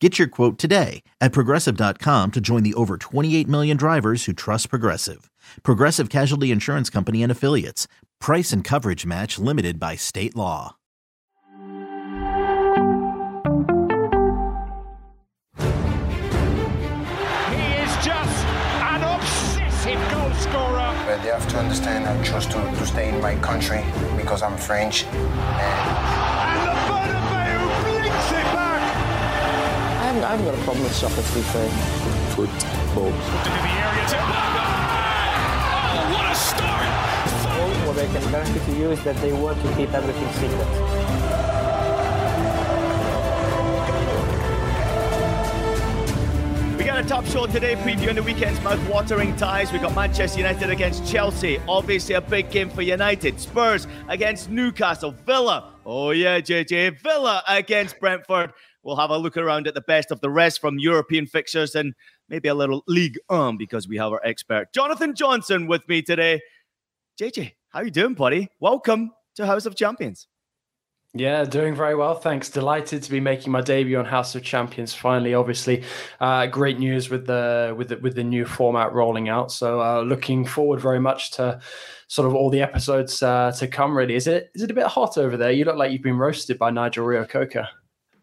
Get your quote today at progressive.com to join the over 28 million drivers who trust Progressive. Progressive Casualty Insurance Company and Affiliates. Price and coverage match limited by state law. He is just an obsessive goal scorer. But they have to understand I chose to, to stay in my country because I'm French. And haven't, I haven't got a problem with soccer, to be fair. football. Into the area to Oh, what a start! All what I can guarantee to you is that they want to keep everything secret. We got a top show today, previewing the weekend's mouth-watering ties. We got Manchester United against Chelsea. Obviously, a big game for United. Spurs against Newcastle. Villa. Oh yeah, JJ. Villa against Brentford. We'll have a look around at the best of the rest from European fixtures and maybe a little League Um because we have our expert Jonathan Johnson with me today. JJ, how you doing, buddy? Welcome to House of Champions. Yeah, doing very well. Thanks. Delighted to be making my debut on House of Champions. Finally, obviously, uh, great news with the with the, with the new format rolling out. So, uh, looking forward very much to sort of all the episodes uh, to come. Really, is it is it a bit hot over there? You look like you've been roasted by Nigel Reo-Coker.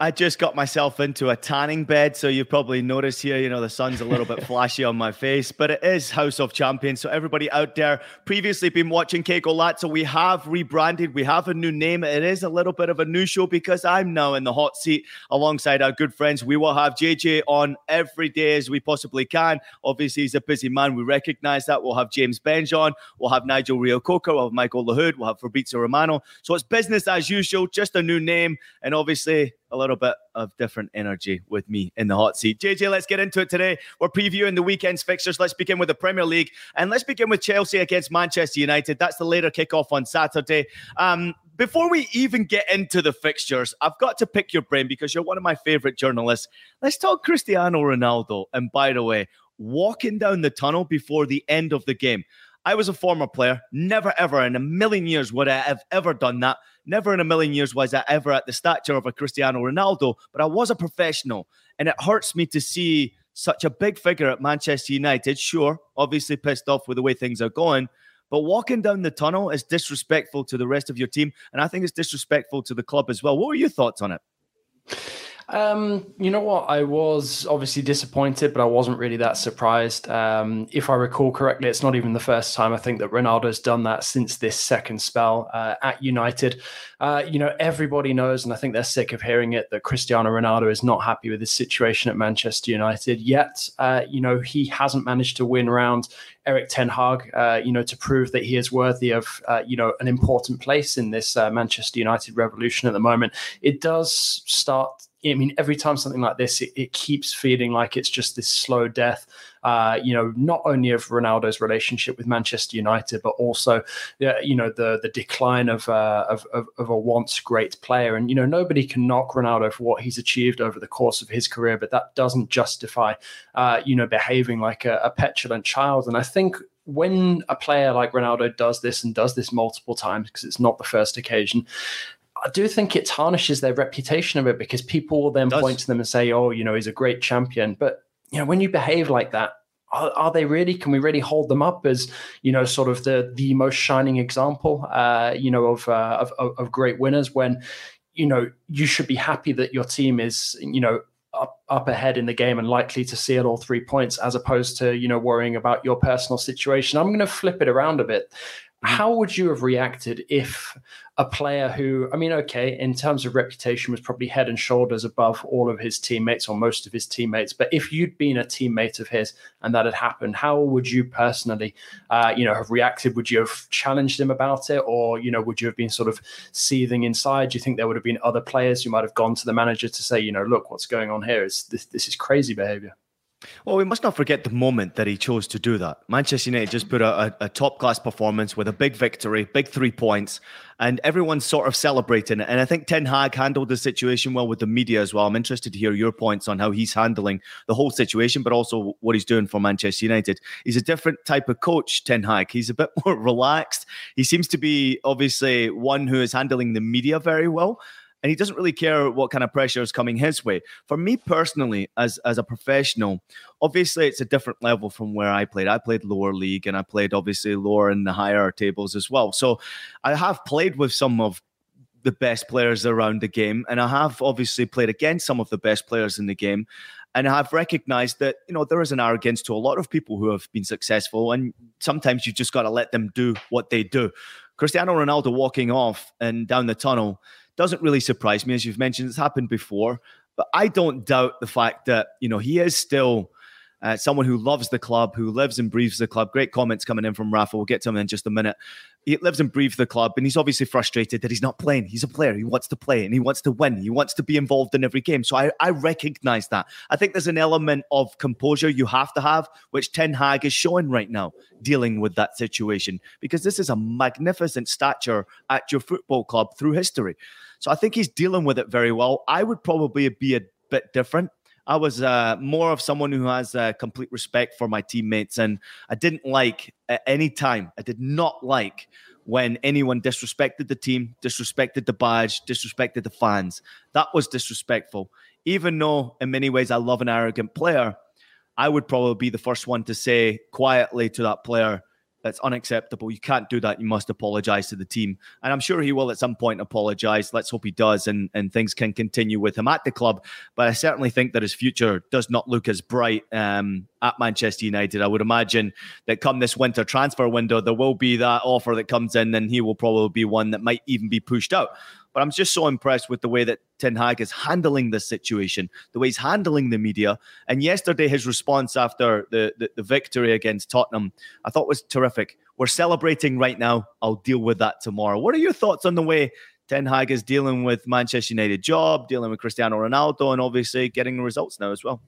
I just got myself into a tanning bed, so you probably notice here, you know, the sun's a little bit flashy on my face, but it is House of Champions. So everybody out there previously been watching Keiko so we have rebranded, we have a new name. It is a little bit of a new show because I'm now in the hot seat alongside our good friends. We will have JJ on every day as we possibly can. Obviously, he's a busy man. We recognize that. We'll have James Benge on. We'll have Nigel Reo-Coker. We'll have Michael Lahoud. We'll have Fabrizio Romano. So it's business as usual, just a new name. And obviously, a little bit of different energy with me in the hot seat. JJ, let's get into it today. We're previewing the weekend's fixtures. Let's begin with the Premier League and let's begin with Chelsea against Manchester United. That's the later kickoff on Saturday. Um, before we even get into the fixtures, I've got to pick your brain because you're one of my favorite journalists. Let's talk Cristiano Ronaldo. And by the way, walking down the tunnel before the end of the game. I was a former player. Never, ever in a million years would I have ever done that. Never in a million years was I ever at the stature of a Cristiano Ronaldo, but I was a professional. And it hurts me to see such a big figure at Manchester United. Sure, obviously pissed off with the way things are going, but walking down the tunnel is disrespectful to the rest of your team. And I think it's disrespectful to the club as well. What were your thoughts on it? Um, you know what? I was obviously disappointed, but I wasn't really that surprised. Um, if I recall correctly, it's not even the first time I think that Ronaldo's done that since this second spell uh, at United. Uh, you know, everybody knows, and I think they're sick of hearing it, that Cristiano Ronaldo is not happy with his situation at Manchester United. Yet, uh, you know, he hasn't managed to win round Eric Ten Hag, uh, you know, to prove that he is worthy of, uh, you know, an important place in this uh, Manchester United revolution at the moment. It does start I mean, every time something like this, it, it keeps feeling like it's just this slow death. Uh, you know, not only of Ronaldo's relationship with Manchester United, but also, uh, you know, the the decline of, uh, of, of of a once great player. And you know, nobody can knock Ronaldo for what he's achieved over the course of his career, but that doesn't justify, uh, you know, behaving like a, a petulant child. And I think when a player like Ronaldo does this and does this multiple times, because it's not the first occasion, I do think it tarnishes their reputation a bit because people will then point to them and say, "Oh, you know, he's a great champion." But you know, when you behave like that, are, are, they really? Can we really hold them up as you know, sort of the the most shining example, uh, you know, of, uh, of of great winners? When you know you should be happy that your team is you know up, up ahead in the game and likely to see it all three points as opposed to you know worrying about your personal situation i'm going to flip it around a bit Mm-hmm. How would you have reacted if a player who, I mean, okay, in terms of reputation, was probably head and shoulders above all of his teammates or most of his teammates, but if you'd been a teammate of his and that had happened, how would you personally, uh, you know, have reacted? Would you have challenged him about it, or you know, would you have been sort of seething inside? Do you think there would have been other players who might have gone to the manager to say, you know, look, what's going on here is this, this is crazy behavior? Well, we must not forget the moment that he chose to do that. Manchester United just put a, a, top class performance with a big victory, big three points, and everyone's sort of celebrating it. And I think Ten Hag handled the situation well with the media as well. I'm interested to hear your points on how he's handling the whole situation, but also what he's doing for Manchester United. He's a different type of coach, Ten Hag. He's a bit more relaxed. He seems to be obviously one who is handling the media very well and he doesn't really care what kind of pressure is coming his way. For me personally, as as a professional, obviously it's a different level from where I played. I played lower league, and I played obviously lower in the higher tables as well. So I have played with some of the best players around the game, and I have obviously played against some of the best players in the game. And I've recognized that, you know, there is an arrogance to a lot of people who have been successful. And sometimes you just got to let them do what they do. Cristiano Ronaldo walking off and down the tunnel doesn't really surprise me, as you've mentioned. It's happened before, but I don't doubt the fact that you know he is still uh, someone who loves the club, who lives and breathes the club. Great comments coming in from Rafa. We'll get to him in just a minute. He lives and breathes the club, and he's obviously frustrated that he's not playing. He's a player. He wants to play and he wants to win. He wants to be involved in every game. So I, I recognize that. I think there's an element of composure you have to have, which Ten Hag is showing right now, dealing with that situation, because this is a magnificent stature at your football club through history. So I think he's dealing with it very well. I would probably be a bit different. I was uh, more of someone who has uh, complete respect for my teammates, and I didn't like at any time. I did not like when anyone disrespected the team, disrespected the badge, disrespected the fans. That was disrespectful. Even though, in many ways, I love an arrogant player, I would probably be the first one to say quietly to that player, that's unacceptable. You can't do that. You must apologize to the team. And I'm sure he will at some point apologize. Let's hope he does and, and things can continue with him at the club. But I certainly think that his future does not look as bright um, at Manchester United. I would imagine that come this winter transfer window, there will be that offer that comes in, and he will probably be one that might even be pushed out. But I'm just so impressed with the way that Ten Hag is handling this situation, the way he's handling the media. And yesterday, his response after the, the, the victory against Tottenham, I thought was terrific. We're celebrating right now. I'll deal with that tomorrow. What are your thoughts on the way Ten Hag is dealing with Manchester United job, dealing with Cristiano Ronaldo, and obviously getting the results now as well?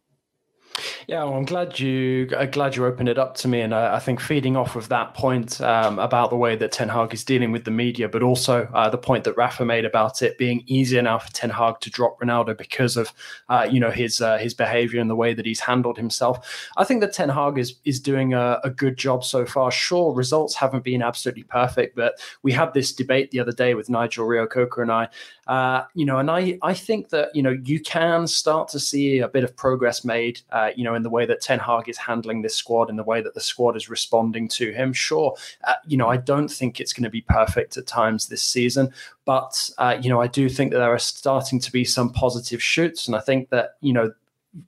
Yeah, well, I'm glad you I'm glad you opened it up to me, and I, I think feeding off of that point um, about the way that Ten Hag is dealing with the media, but also uh, the point that Rafa made about it being easier now for Ten Hag to drop Ronaldo because of uh, you know his uh, his behavior and the way that he's handled himself. I think that Ten Hag is is doing a, a good job so far. Sure, results haven't been absolutely perfect, but we had this debate the other day with Nigel Reo-Coker and I, uh, you know, and I I think that you know you can start to see a bit of progress made. Uh, you know, in the way that Ten Hag is handling this squad, in the way that the squad is responding to him. Sure, uh, you know, I don't think it's going to be perfect at times this season, but uh, you know, I do think that there are starting to be some positive shoots, and I think that you know.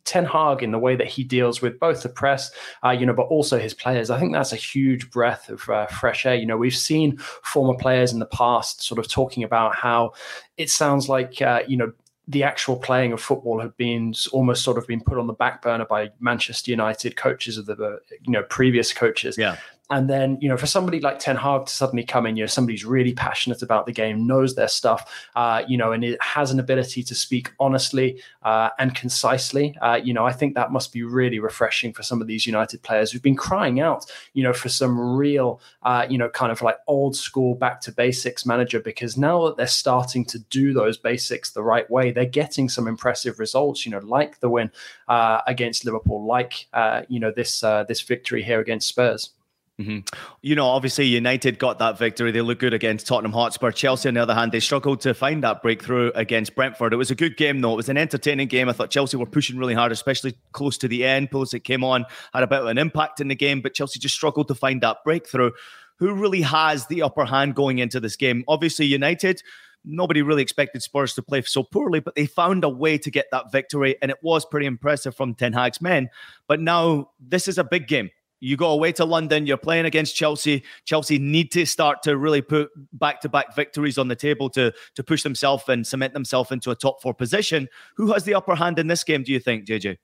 Ten Hag, in the way that he deals with both the press, uh, you know, but also his players, I think that's a huge breath of uh, fresh air. You know, we've seen former players in the past sort of talking about how it sounds like, uh, you know, the actual playing of football had been almost sort of been put on the back burner by Manchester United coaches of the you know previous coaches. Yeah. And then, you know, for somebody like Ten Hag to suddenly come in, you know, somebody's really passionate about the game, knows their stuff, uh, you know, and it has an ability to speak honestly uh, and concisely. Uh, you know, I think that must be really refreshing for some of these United players who've been crying out, you know, for some real, uh, you know, kind of like old school back to basics manager because now that they're starting to do those basics the right way, they're getting some impressive results, you know, like the win uh, against Liverpool, like, uh, you know, this this victory here against Spurs. Mm-hmm. You know, obviously, United got that victory. They look good against Tottenham Hotspur. Chelsea, on the other hand, they struggled to find that breakthrough against Brentford. It was a good game, though. It was an entertaining game. I thought Chelsea were pushing really hard, especially close to the end. Pulisic came on, had a bit of an impact in the game, but Chelsea just struggled to find that breakthrough. Who really has the upper hand going into this game? Obviously, United nobody really expected Spurs to play so poorly, but they found a way to get that victory, and it was pretty impressive from Ten Hag's men. But now this is a big game. You go away to London, you're playing against Chelsea. Chelsea need to start to really put back to back victories on the table to, to push themselves and cement themselves into a top four position. Who has the upper hand in this game, do you think, JJ?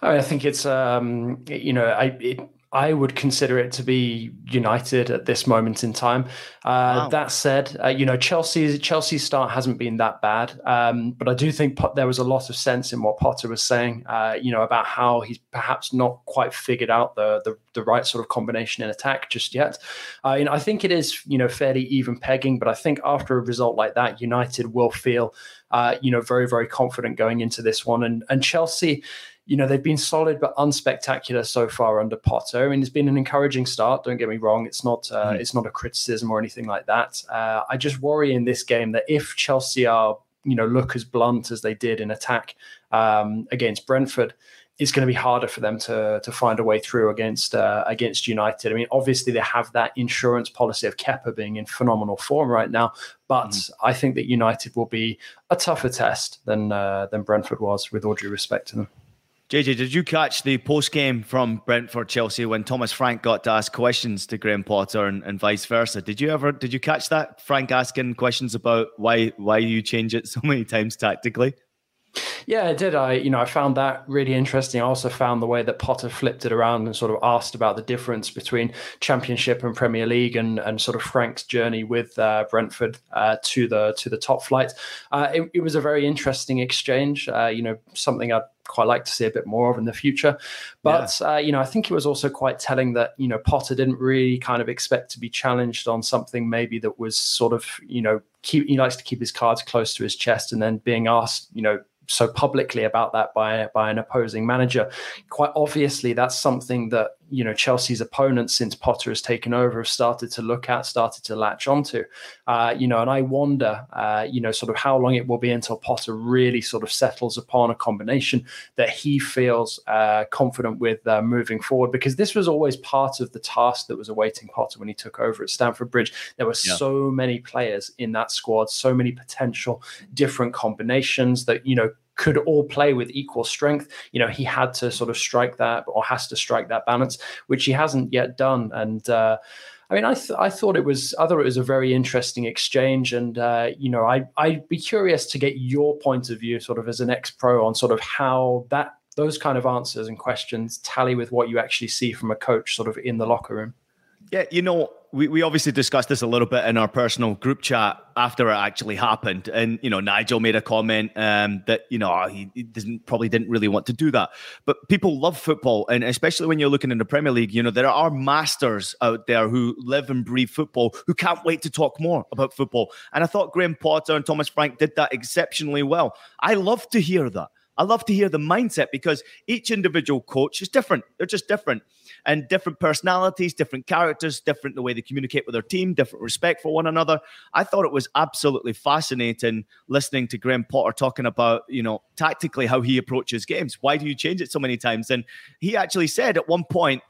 I think it's um, you know I it, I would consider it to be United at this moment in time. Uh, wow. That said, uh, you know Chelsea's Chelsea's start hasn't been that bad, um, but I do think there was a lot of sense in what Potter was saying. Uh, you know about how he's perhaps not quite figured out the the, the right sort of combination in attack just yet. Uh, you know, I think it is you know fairly even pegging, but I think after a result like that, United will feel uh, you know very very confident going into this one, and and Chelsea you know they've been solid but unspectacular so far under Potter. I mean, it's been an encouraging start. Don't get me wrong; it's not uh, mm. it's not a criticism or anything like that. Uh, I just worry in this game that if Chelsea are you know look as blunt as they did in attack um, against Brentford, it's going to be harder for them to to find a way through against uh, against United. I mean, obviously they have that insurance policy of Kepa being in phenomenal form right now, but mm. I think that United will be a tougher test than uh, than Brentford was, with all due respect to them. JJ, did you catch the post game from Brentford Chelsea when Thomas Frank got to ask questions to Graham Potter and, and, vice versa? Did you ever did you catch that? Frank asking questions about why why you change it so many times tactically? Yeah, I did. I, you know, I found that really interesting. I also found the way that Potter flipped it around and sort of asked about the difference between Championship and Premier League, and and sort of Frank's journey with uh, Brentford uh, to the to the top flight. Uh, it, it, was a very interesting exchange. Uh, you know, something I'd quite like to see a bit more of in the future. But yeah. uh, you know, I think it was also quite telling that you know Potter didn't really kind of expect to be challenged on something maybe that was sort of you know keep he likes to keep his cards close to his chest, and then being asked you know so publicly about that by by an opposing manager. Quite obviously, that's something that you know Chelsea's opponents since Potter has taken over have started to look at, started to latch onto. Uh, you know, and I wonder, uh, you know, sort of how long it will be until Potter really sort of settles upon a combination that he feels uh, confident with uh, moving forward. Because this was always part of the task that was awaiting Potter when he took over at Stamford Bridge. There were yeah. so many players in that squad, so many potential different combinations that you know could all play with equal strength. You know, he had to sort of strike that or has to strike that balance, which he hasn't yet done. And uh, I mean, I th- I thought it was I thought it was a very interesting exchange, and uh, you know, I I'd be curious to get your point of view, sort of as an ex pro, on sort of how that those kind of answers and questions tally with what you actually see from a coach, sort of in the locker room. Yeah, you know, we, we obviously discussed this a little bit in our personal group chat after it actually happened. And, you know, Nigel made a comment um, that, you know, he, he doesn't, probably didn't really want to do that. But people love football. And especially when you're looking in the Premier League, you know, there are masters out there who live and breathe football who can't wait to talk more about football. And I thought Graham Potter and Thomas Frank did that exceptionally well. I love to hear that. I love to hear the mindset because each individual coach is different. They're just different and different personalities, different characters, different the way they communicate with their team, different respect for one another. I thought it was absolutely fascinating listening to Graham Potter talking about, you know, tactically how he approaches games. Why do you change it so many times? And he actually said at one point,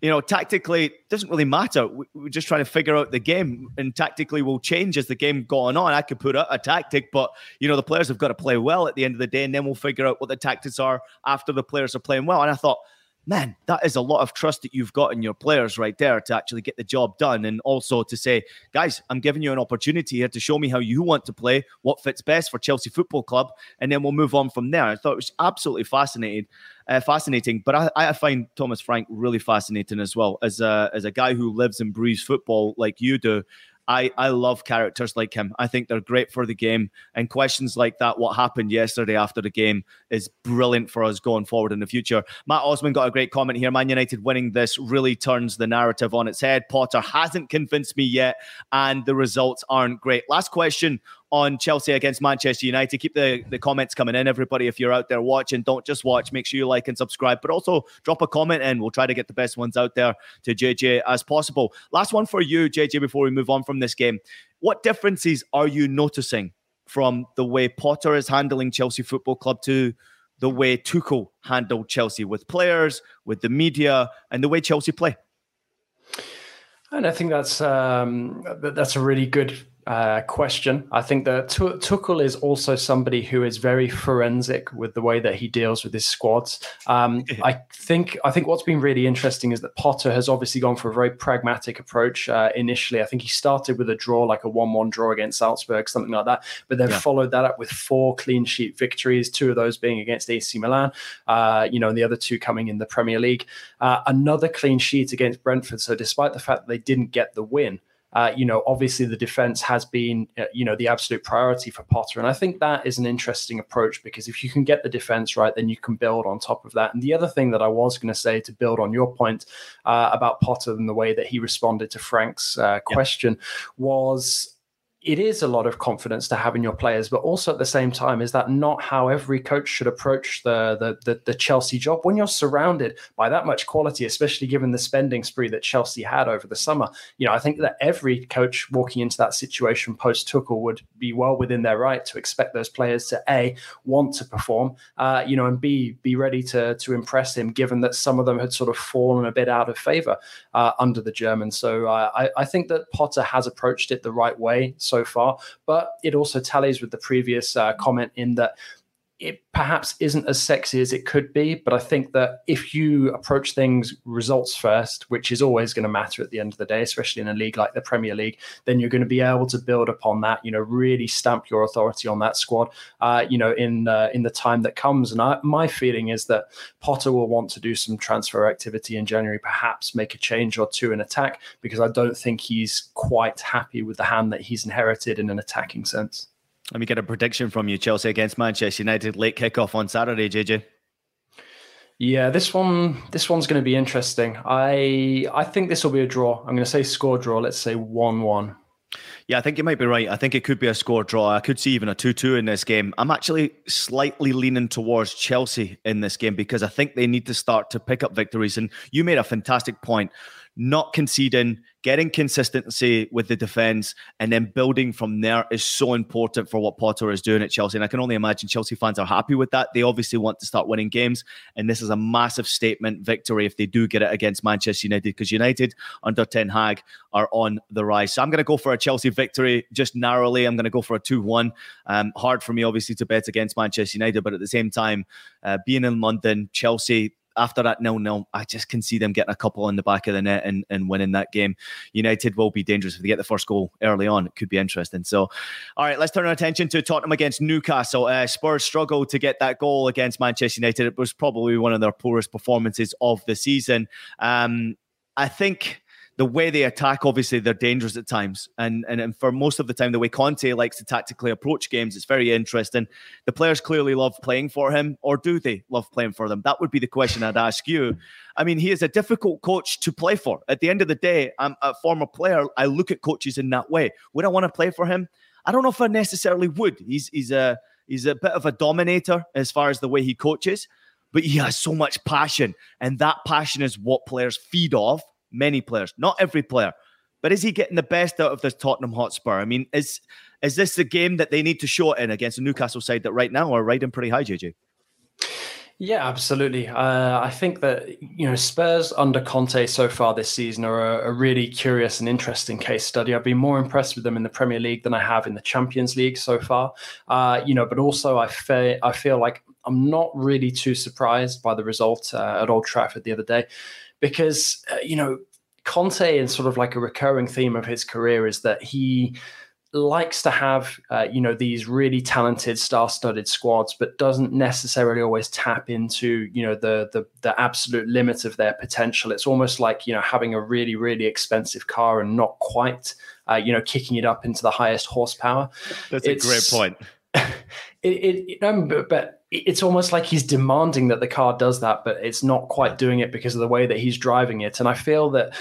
you know, tactically it doesn't really matter. We're just trying to figure out the game, and tactically will change as the game going on. I could put out a tactic, but you know, the players have got to play well at the end of the day, and then we'll figure out what the tactics are after the players are playing well. And I thought, man, that is a lot of trust that you've got in your players right there to actually get the job done. And also to say, guys, I'm giving you an opportunity here to show me how you want to play, what fits best for Chelsea Football Club, and then we'll move on from there. I thought it was absolutely fascinating. Uh, fascinating, but I, I find Thomas Frank really fascinating as well as a as a guy who lives and breathes football like you do. I, I love characters like him. I think they're great for the game. And questions like that, what happened yesterday after the game, is brilliant for us going forward in the future. Matt Osman got a great comment here. Man United winning this really turns the narrative on its head. Potter hasn't convinced me yet, and the results aren't great. Last question on Chelsea against Manchester United. Keep the, the comments coming in, everybody. If you're out there watching, don't just watch. Make sure you like and subscribe, but also drop a comment in. We'll try to get the best ones out there to JJ as possible. Last one for you, JJ, before we move on from this game. What differences are you noticing from the way Potter is handling Chelsea Football Club to the way Tuchel handled Chelsea with players, with the media, and the way Chelsea play? And I think that's um, that's a really good uh, question. I think that Tuchel is also somebody who is very forensic with the way that he deals with his squads. Um, I think I think what's been really interesting is that Potter has obviously gone for a very pragmatic approach uh, initially. I think he started with a draw, like a one-one draw against Salzburg, something like that, but then yeah. followed that up with four clean sheet victories, two of those being against AC Milan, uh, you know, and the other two coming in the Premier League. Uh, another clean sheet against Brentford. So despite the fact that they didn't get the win. Uh, you know, obviously the defense has been, uh, you know, the absolute priority for Potter. And I think that is an interesting approach because if you can get the defense right, then you can build on top of that. And the other thing that I was going to say to build on your point uh, about Potter and the way that he responded to Frank's uh, question was it is a lot of confidence to have in your players, but also at the same time, is that not how every coach should approach the, the the, the Chelsea job? When you're surrounded by that much quality, especially given the spending spree that Chelsea had over the summer, you know, I think that every coach walking into that situation post Tuchel would be well within their right to expect those players to a want to perform, uh, you know, and b be ready to to impress him, given that some of them had sort of fallen a bit out of favour uh, under the Germans. So uh, I, I think that Potter has approached it the right way far. But it also tallies with the previous uh, comment in that it perhaps isn't as sexy as it could be, but I think that if you approach things results first, which is always going to matter at the end of the day, especially in a league like the Premier League, then you're going to be able to build upon that. You know, really stamp your authority on that squad. Uh, you know, in uh, in the time that comes. And I, my feeling is that Potter will want to do some transfer activity in January, perhaps make a change or two in attack, because I don't think he's quite happy with the hand that he's inherited in an attacking sense. Let me get a prediction from you. Chelsea against Manchester United, late kickoff on Saturday, JJ. Yeah, this one this one's going to be interesting. I I think this will be a draw. I'm going to say score draw. Let's say one one. Yeah, I think you might be right. I think it could be a score draw. I could see even a 2 2 in this game. I'm actually slightly leaning towards Chelsea in this game because I think they need to start to pick up victories. And you made a fantastic point not conceding, getting consistency with the defense, and then building from there is so important for what Potter is doing at Chelsea. And I can only imagine Chelsea fans are happy with that. They obviously want to start winning games. And this is a massive statement victory if they do get it against Manchester United, because United under Ten Hag are on the rise. So I'm going to go for a Chelsea victory just narrowly. I'm going to go for a 2 1. Um, hard for me, obviously, to bet against Manchester United, but at the same time, uh, being in London, Chelsea, after that nil nil, I just can see them getting a couple in the back of the net and, and winning that game. United will be dangerous if they get the first goal early on. It could be interesting. So, all right, let's turn our attention to Tottenham against Newcastle. Uh, Spurs struggled to get that goal against Manchester United. It was probably one of their poorest performances of the season. Um, I think the way they attack, obviously, they're dangerous at times. And, and, and for most of the time, the way Conte likes to tactically approach games, it's very interesting. The players clearly love playing for him, or do they love playing for them? That would be the question I'd ask you. I mean, he is a difficult coach to play for. At the end of the day, I'm a former player. I look at coaches in that way. Would I want to play for him? I don't know if I necessarily would. He's he's a he's a bit of a dominator as far as the way he coaches, but he has so much passion, and that passion is what players feed off many players, not every player. But is he getting the best out of this Tottenham Hotspur? I mean, is is this the game that they need to show in against the Newcastle side that right now are riding pretty high, JJ? Yeah, absolutely. Uh, I think that you know Spurs under Conte so far this season are a, a, really curious and interesting case study. I've been more impressed with them in the Premier League than I have in the Champions League so far. Uh, you know, but also I feel I feel like I'm not really too surprised by the result uh, at Old Trafford the other day because uh, you know Conte and sort of like a recurring theme of his career is that he likes to have uh, you know these really talented star-studded squads but doesn't necessarily always tap into you know the, the the absolute limit of their potential. It's almost like you know having a really really expensive car and not quite uh, you know kicking it up into the highest horsepower. That's it's, a great point. it, it, you know, but, but it's almost like he's demanding that the car does that, but it's not quite doing it because of the way that he's driving it. And I feel that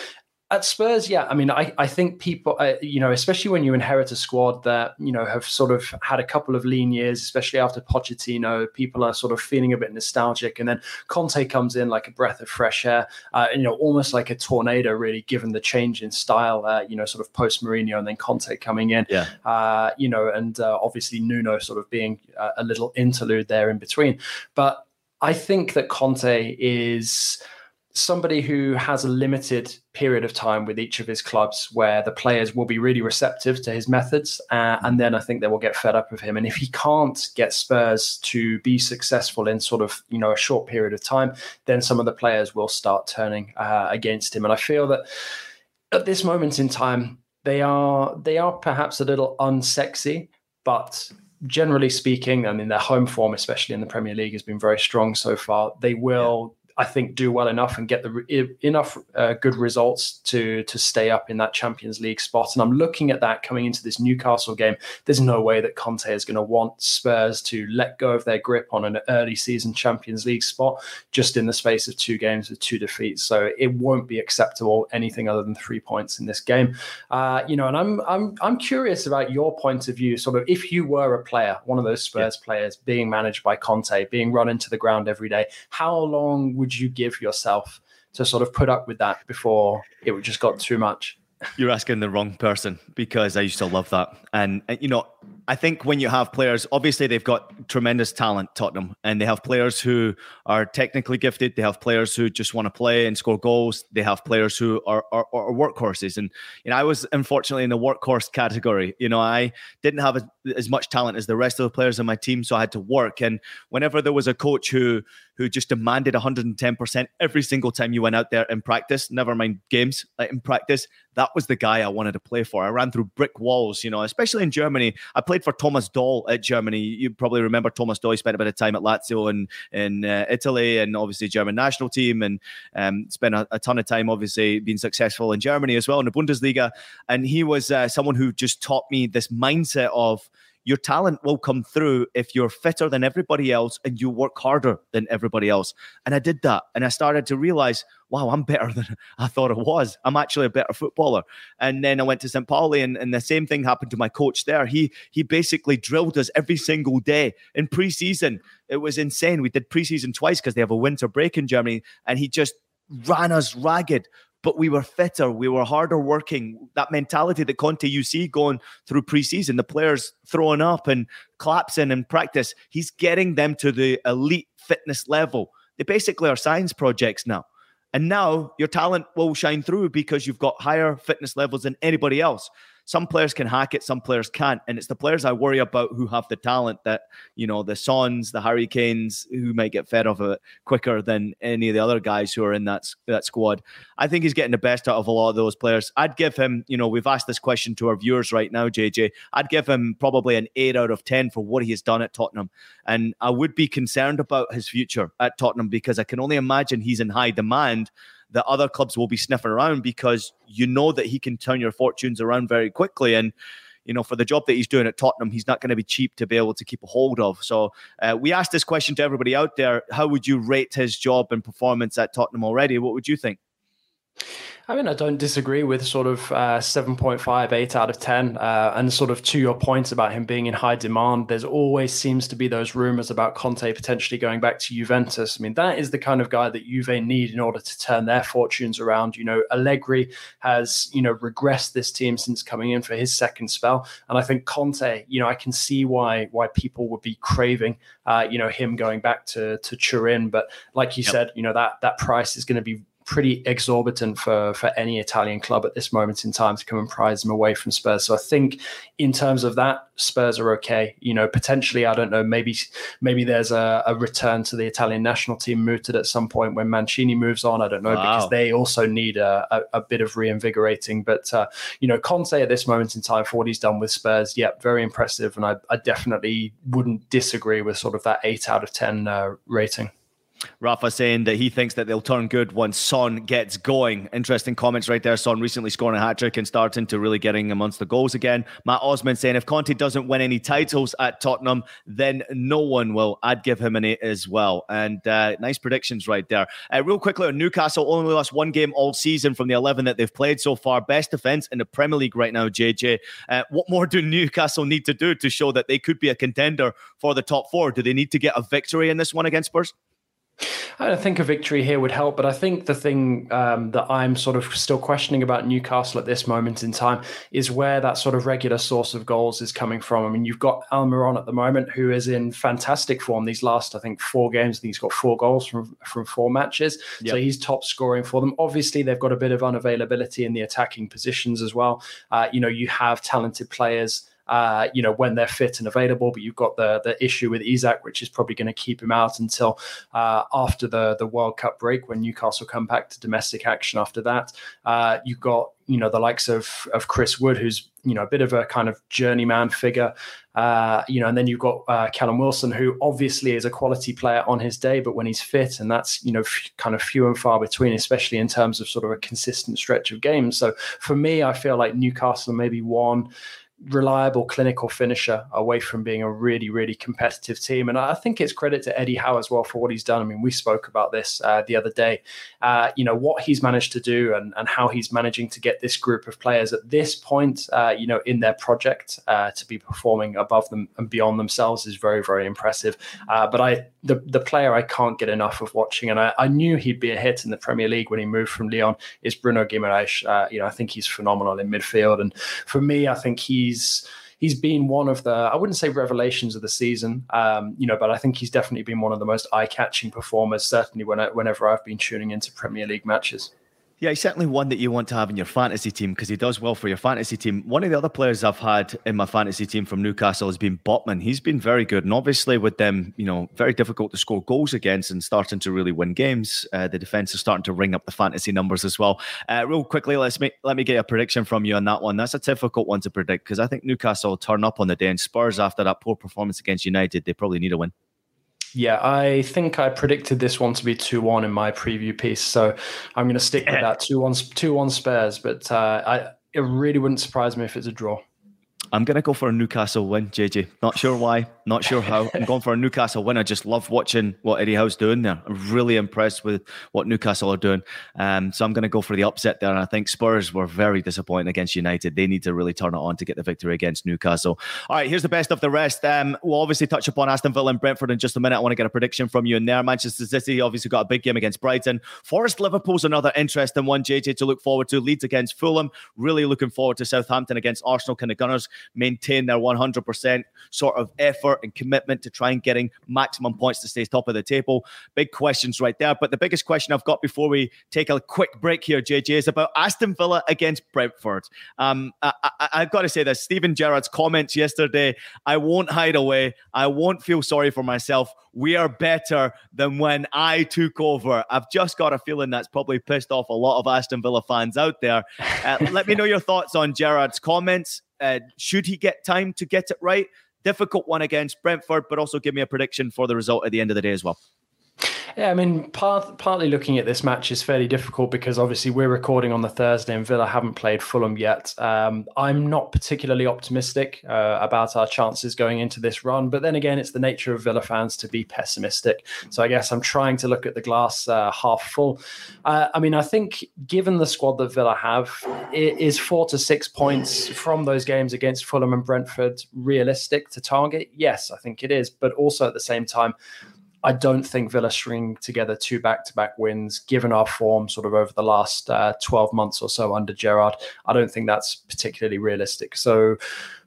at Spurs, yeah, I mean, I, I think people, uh, you know, especially when you inherit a squad that, you know, have sort of had a couple of lean years, especially after Pochettino, people are sort of feeling a bit nostalgic. And then Conte comes in like a breath of fresh air, uh, you know, almost like a tornado, really, given the change in style, uh, you know, sort of post Mourinho and then Conte coming in, yeah. Uh, you know, and uh, obviously Nuno sort of being a little interlude there in between. But I think that Conte is somebody who has a limited period of time with each of his clubs where the players will be really receptive to his methods uh, and then i think they will get fed up of him and if he can't get spurs to be successful in sort of you know a short period of time then some of the players will start turning uh, against him and i feel that at this moment in time they are they are perhaps a little unsexy but generally speaking, I mean, their home form, especially in the Premier League, has been very strong so far. They will I think, do well enough and get the enough uh, good results to to stay up in that Champions League spot. And I'm looking at that coming into this Newcastle game. There's no way that Conte is going to want Spurs to let go of their grip on an early season Champions League spot just in the space of two games with two defeats. So it won't be acceptable anything other than three points in this game. Uh, you know, and I'm I'm I'm curious about your point of view. Sort of, if you were a player, one of those Spurs yeah. players, being managed by Conte, being run into the ground every day, how long would you give yourself to sort of put up with that before it just got too much? You're asking the wrong person because I used to love that. And, and, you know, I think when you have players, obviously they've got tremendous talent, Tottenham, and they have players who are technically gifted. They have players who just want to play and score goals. They have players who are, are, are workhorses. And, you know, I was unfortunately in the workhorse category. You know, I didn't have as, as much talent as the rest of the players on my team, so I had to work. And whenever there was a coach who who just demanded 110% every single time you went out there in practice, never mind games, like in practice, that was the guy I wanted to play for. I ran through brick walls, you know, especially in Germany. I played for Thomas Doll at Germany. You probably remember Thomas Doll. He spent a bit of time at Lazio and in uh, Italy and obviously German national team and um, spent a, a, ton of time, obviously, being successful in Germany as well in the Bundesliga. And he was uh, someone who just taught me this mindset of, your talent will come through if you're fitter than everybody else and you work harder than everybody else. And I did that. And I started to realize, wow, I'm better than I thought I was. I'm actually a better footballer. And then I went to St. Pauli and, and the same thing happened to my coach there. He he basically drilled us every single day in preseason. It was insane. We did preseason twice because they have a winter break in Germany. And he just ran us ragged but we were fitter, we were harder working. That mentality that Conte you see going through preseason, the players throwing up and collapsing in practice, he's getting them to the elite fitness level. They basically are science projects now. And now your talent will shine through because you've got higher fitness levels than anybody else some players can hack it, some players can't. And it's the players I worry about who have the talent that, you know, the Sons, the Harry Kanes, who might get fed off of it quicker than any of the other guys who are in that, that squad. I think he's getting the best out of a lot of those players. I'd give him, you know, we've asked this question to our viewers right now, JJ. I'd give him probably an eight out of 10 for what he has done at Tottenham. And I would be concerned about his future at Tottenham because I can only imagine he's in high demand that other clubs will be sniffing around because you know that he can turn your fortunes around very quickly. And you know, for the job that he's doing at Tottenham, he's not going to be cheap to be able to keep a hold of. So uh, we asked this question to everybody out there: How would you rate his job and performance at Tottenham already? What would you think? I mean, I don't disagree with sort of uh, 7.5, 8 out of 10. Uh, and sort of to your point about him being in high demand, there's always seems to be those rumors about Conte potentially going back to Juventus. I mean, that is the kind of guy that Juve need in order to turn their fortunes around. You know, Allegri has, you know, regressed this team since coming in for his second spell. And I think Conte, you know, I can see why why people would be craving, uh, you know, him going back to to Turin. But like you yep. said, you know, that that price is going to be pretty exorbitant for for any Italian club at this moment in time to come and prize them away from Spurs. So I think in terms of that, Spurs are okay. You know, potentially, I don't know, maybe maybe there's a, a return to the Italian national team mooted at some point when Mancini moves on. I don't know wow. because they also need a, a, a, bit of reinvigorating. But uh, you know, Conte at this moment in time for what he's done with Spurs, yeah, very impressive, and I, I definitely wouldn't disagree with sort of that eight out of ten uh, rating. Rafa saying that he thinks that they'll turn good once Son gets going. Interesting comments right there. Son recently scoring a hat trick and starting to really getting amongst the goals again. Matt Osman saying if Conte doesn't win any titles at Tottenham, then no one will. I'd give him an eight as well. And uh, nice predictions right there. Uh, real quickly on Newcastle, only lost one game all season from the 11 that they've played so far. Best defense in the Premier League right now, JJ. Uh, what more do Newcastle need to do to show that they could be a contender for the top four? Do they need to get a victory in this one against Spurs? I think a victory here would help, but I think the thing um, that I'm sort of still questioning about Newcastle at this moment in time is where that sort of regular source of goals is coming from. I mean, you've got Almiron at the moment, who is in fantastic form these last, I think, four games. I think he's got four goals from from four matches, yep. so he's top scoring for them. Obviously, they've got a bit of unavailability in the attacking positions as well. Uh, you know, you have talented players uh, you know, when they're fit and available. But you've got the the issue with Isak, which is probably going to keep him out until uh, after the the World Cup break when Newcastle come back to domestic action. After that, uh, you've got you know the likes of of Chris Wood, who's you know a bit of a kind of journeyman figure, uh, you know, and then you've got uh, Callum Wilson, who obviously is a quality player on his day, but when he's fit, and that's you know f- kind of few and far between, especially in terms of sort of a consistent stretch of games. So for me, I feel like Newcastle maybe one reliable clinical finisher away from being a really, really competitive team. And I think it's credit to Eddie Howe as well for what he's done. I mean, we spoke about this uh, the other day. Uh, you know, what he's managed to do and, and how he's managing to get this group of players at this point, uh, you know, in their project uh, to be performing above them and beyond themselves is very, very impressive. Uh, but I, the, the player I can't get enough of watching, and I, I, knew he'd be a hit in the Premier League when he moved from Lyon, is Bruno Guimaraes. Uh, you know, I think he's phenomenal in midfield. And for me, I think he's he's been one of the I wouldn't say revelations of the season, um, you know, but I think he's definitely been one of the most eye-catching performers. Certainly, when I, whenever I've been tuning into Premier League matches. Yeah, he's certainly one that you want to have in your fantasy team because he does well for your fantasy team. One of the other players I've had in my fantasy team from Newcastle has been Botman. He's been very good, and obviously with them, you know, very difficult to score goals against and starting to really win games. Uh, the defense is starting to ring up the fantasy numbers as well. Uh, real quickly, let's make, let me get a prediction from you on that one. That's a difficult one to predict because I think Newcastle will turn up on the day, and Spurs after that poor performance against United, they probably need a win. Yeah, I think I predicted this one to be 2 1 in my preview piece. So I'm going to stick with that 2 1 two one Spurs. But uh, I, it really wouldn't surprise me if it's a draw. I'm going to go for a Newcastle win, JJ. Not sure why, not sure how. I'm going for a Newcastle win. I just love watching what Eddie Howe's doing there. I'm really impressed with what Newcastle are doing. Um, so I'm going to go for the upset there. And I think Spurs were very disappointing against United. They need to really turn it on to get the victory against Newcastle. All right, here's the best of the rest. Um, we'll obviously touch upon Aston Villa and Brentford in just a minute. I want to get a prediction from you in there. Manchester City obviously got a big game against Brighton. Forest Liverpool's another interesting one, JJ, to look forward to. Leeds against Fulham. Really looking forward to Southampton against Arsenal. Can the Gunners maintain their 100% sort of effort and commitment to try and getting maximum points to stay top of the table. Big questions right there. But the biggest question I've got before we take a quick break here, JJ, is about Aston Villa against Brentford. Um, I, have got to say this Steven Gerrard's comments yesterday, I won't hide away. I won't feel sorry for myself. We are better than when I took over. I've just got a feeling that's probably pissed off a lot of Aston Villa fans out there. Uh, let me know your thoughts on Gerrard's comments. Uh, should he get time to get it right? Difficult one against Brentford, but also give me a prediction for the result at the end of the day as well. Yeah, I mean, part, partly looking at this match is fairly difficult because obviously we're recording on the Thursday and Villa haven't played Fulham yet. Um, I'm not particularly optimistic uh, about our chances going into this run, but then again, it's the nature of Villa fans to be pessimistic. So I guess I'm trying to look at the glass uh, half full. Uh, I mean, I think given the squad that Villa have, is four to six points from those games against Fulham and Brentford realistic to target? Yes, I think it is. But also at the same time, I don't think Villa string together two back to back wins, given our form sort of over the last uh, 12 months or so under Gerrard. I don't think that's particularly realistic. So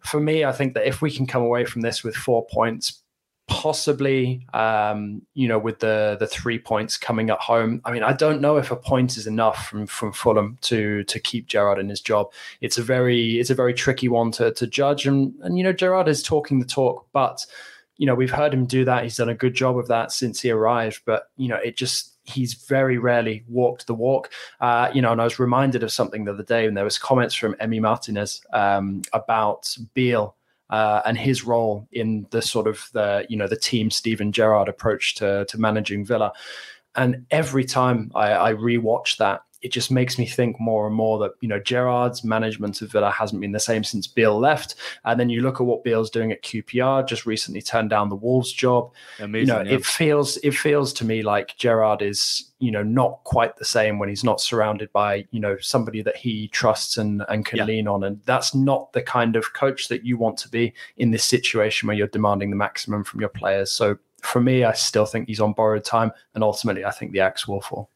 for me, I think that if we can come away from this with four points, possibly um, you know with the the three points coming at home i mean i don't know if a point is enough from from fulham to to keep gerrard in his job it's a very it's a very tricky one to to judge and and you know gerrard is talking the talk but you know, we've heard him do that. He's done a good job of that since he arrived, but you know, it just he's very rarely walked the walk. Uh, you know, and I was reminded of something the other day, and there was comments from Emi Martinez um, about Beale uh, and his role in the sort of the you know the team Steven Gerrard approach to to managing Villa. And every time I, I rewatch that, it just makes me think more and more that you know Gerrard's management of Villa hasn't been the same since Beale left, and then you look at what Beale's doing at QPR. Just recently turned down the Wolves job. Amazing, you know, yeah. it feels it feels to me like Gerrard is you know not quite the same when he's not surrounded by you know somebody that he trusts and and can yeah. lean on, and that's not the kind of coach that you want to be in this situation where you're demanding the maximum from your players. So for me, I still think he's on borrowed time, and ultimately, I think the axe will fall.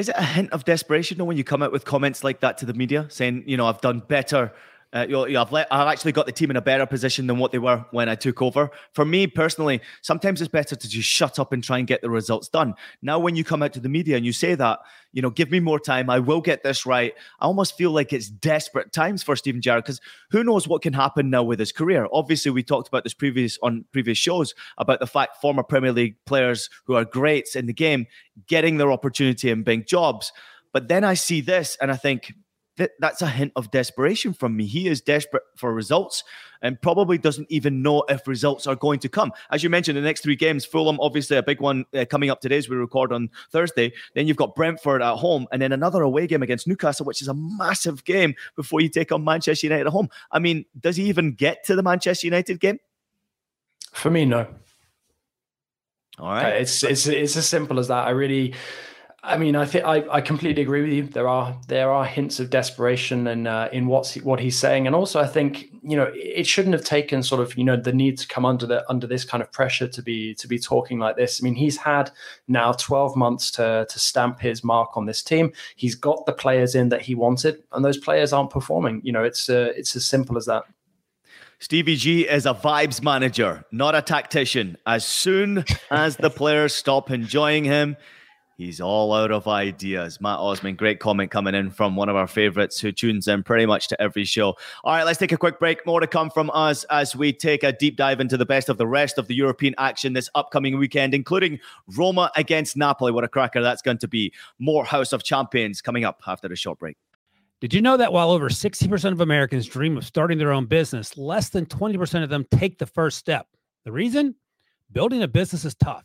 Is it a hint of desperation when you come out with comments like that to the media, saying, you know, I've done better uh, you know, I've, let, I've actually got the team in a better position than what they were when I took over. For me personally, sometimes it's better to just shut up and try and get the results done. Now, when you come out to the media and you say that, you know, give me more time, I will get this right. I almost feel like it's desperate times for Steven Gerrard because who knows what can happen now with his career. Obviously, we talked about this previous on previous shows about the fact former Premier League players who are greats in the game getting their opportunity and big jobs. But then I see this and I think that that's a hint of desperation from me. He is desperate for results and probably doesn't even know if results are going to come. As you mentioned, the next three games, Fulham, obviously a big one uh, coming up today as we record on Thursday. Then you've got Brentford at home, and then another away game against Newcastle, which is a massive game before you take on Manchester United at home. I mean, does he even get to the Manchester United game? For me, no. All right. It's it's it's as simple as that. I really I mean, I think I, completely agree with you. There are there are hints of desperation and uh, in what's what he's saying, and also I think you know it shouldn't have taken sort of you know the need to come under the under this kind of pressure to be to be talking like this. I mean, he's had now twelve months to to stamp his mark on this team. He's got the players in that he wanted, and those players aren't performing. You know, it's uh, it's as simple as that. Stevie G is a vibes manager, not a tactician. As soon as the players stop enjoying him He's all out of ideas. Matt Osman, great comment coming in from one of our favorites who tunes in pretty much to every show. All right, let's take a quick break. More to come from us as we take a deep dive into the best of the rest of the European action this upcoming weekend, including Roma against Napoli. What a cracker that's going to be. More House of Champions coming up after a short break. Did you know that while over 60% of Americans dream of starting their own business, less than 20% of them take the first step? The reason? Building a business is tough.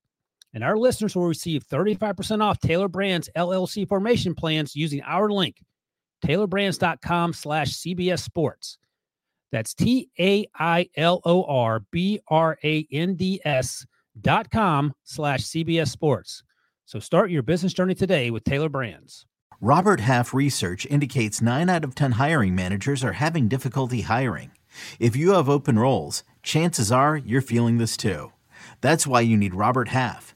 And our listeners will receive 35% off Tailor Brands LLC formation plans using our link, tailorbrands.com slash CBS Sports. That's T A I L O R B R A N D S dot com slash CBS Sports. So start your business journey today with Tailor Brands. Robert Half research indicates nine out of 10 hiring managers are having difficulty hiring. If you have open roles, chances are you're feeling this too. That's why you need Robert Half.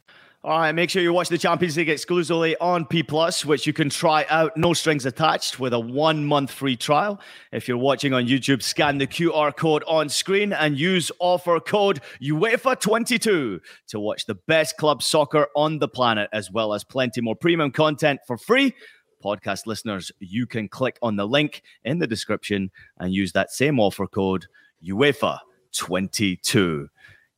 All right, make sure you watch the Champions League exclusively on P Plus, which you can try out, no strings attached, with a one month free trial. If you're watching on YouTube, scan the QR code on screen and use offer code UEFA22 to watch the best club soccer on the planet, as well as plenty more premium content for free. Podcast listeners, you can click on the link in the description and use that same offer code UEFA22.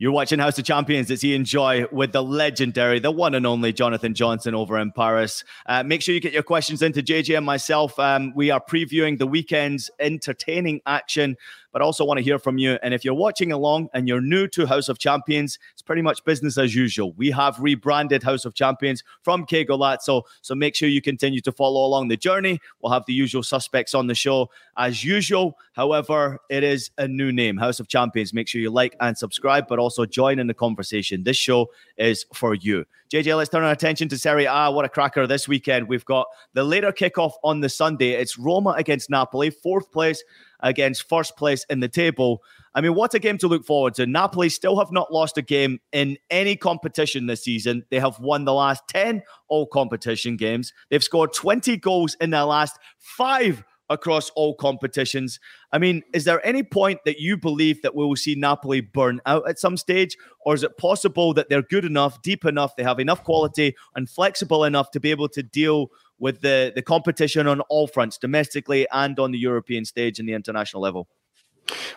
You're watching House of Champions. It's Ian Joy with the legendary, the one and only Jonathan Johnson over in Paris. Uh, make sure you get your questions into JJ and myself. Um, we are previewing the weekend's entertaining action but also want to hear from you. And if you're watching along and you're new to House of Champions, it's pretty much business as usual. We have rebranded House of Champions from Que Golazo, so make sure you continue to follow along the journey. We'll have the usual suspects on the show as usual. However, it is a new name, House of Champions. Make sure you like and subscribe, but also join in the conversation. This show is for you. JJ, let's turn our attention to Serie A. What a cracker this weekend. We've got the later kickoff on the Sunday. It's Roma against Napoli, fourth place against first place in the table. I mean, what a game to look forward to. Napoli still have not lost a game in any competition this season. They have won the last 10 all competition games. They've scored 20 goals in their last five across all competitions. I mean, is there any point that you believe that we will see Napoli burn out at some stage? Or is it possible that they're good enough, deep enough, they have enough quality and flexible enough to be able to deal with the, the competition on all fronts, domestically and on the European stage and the international level?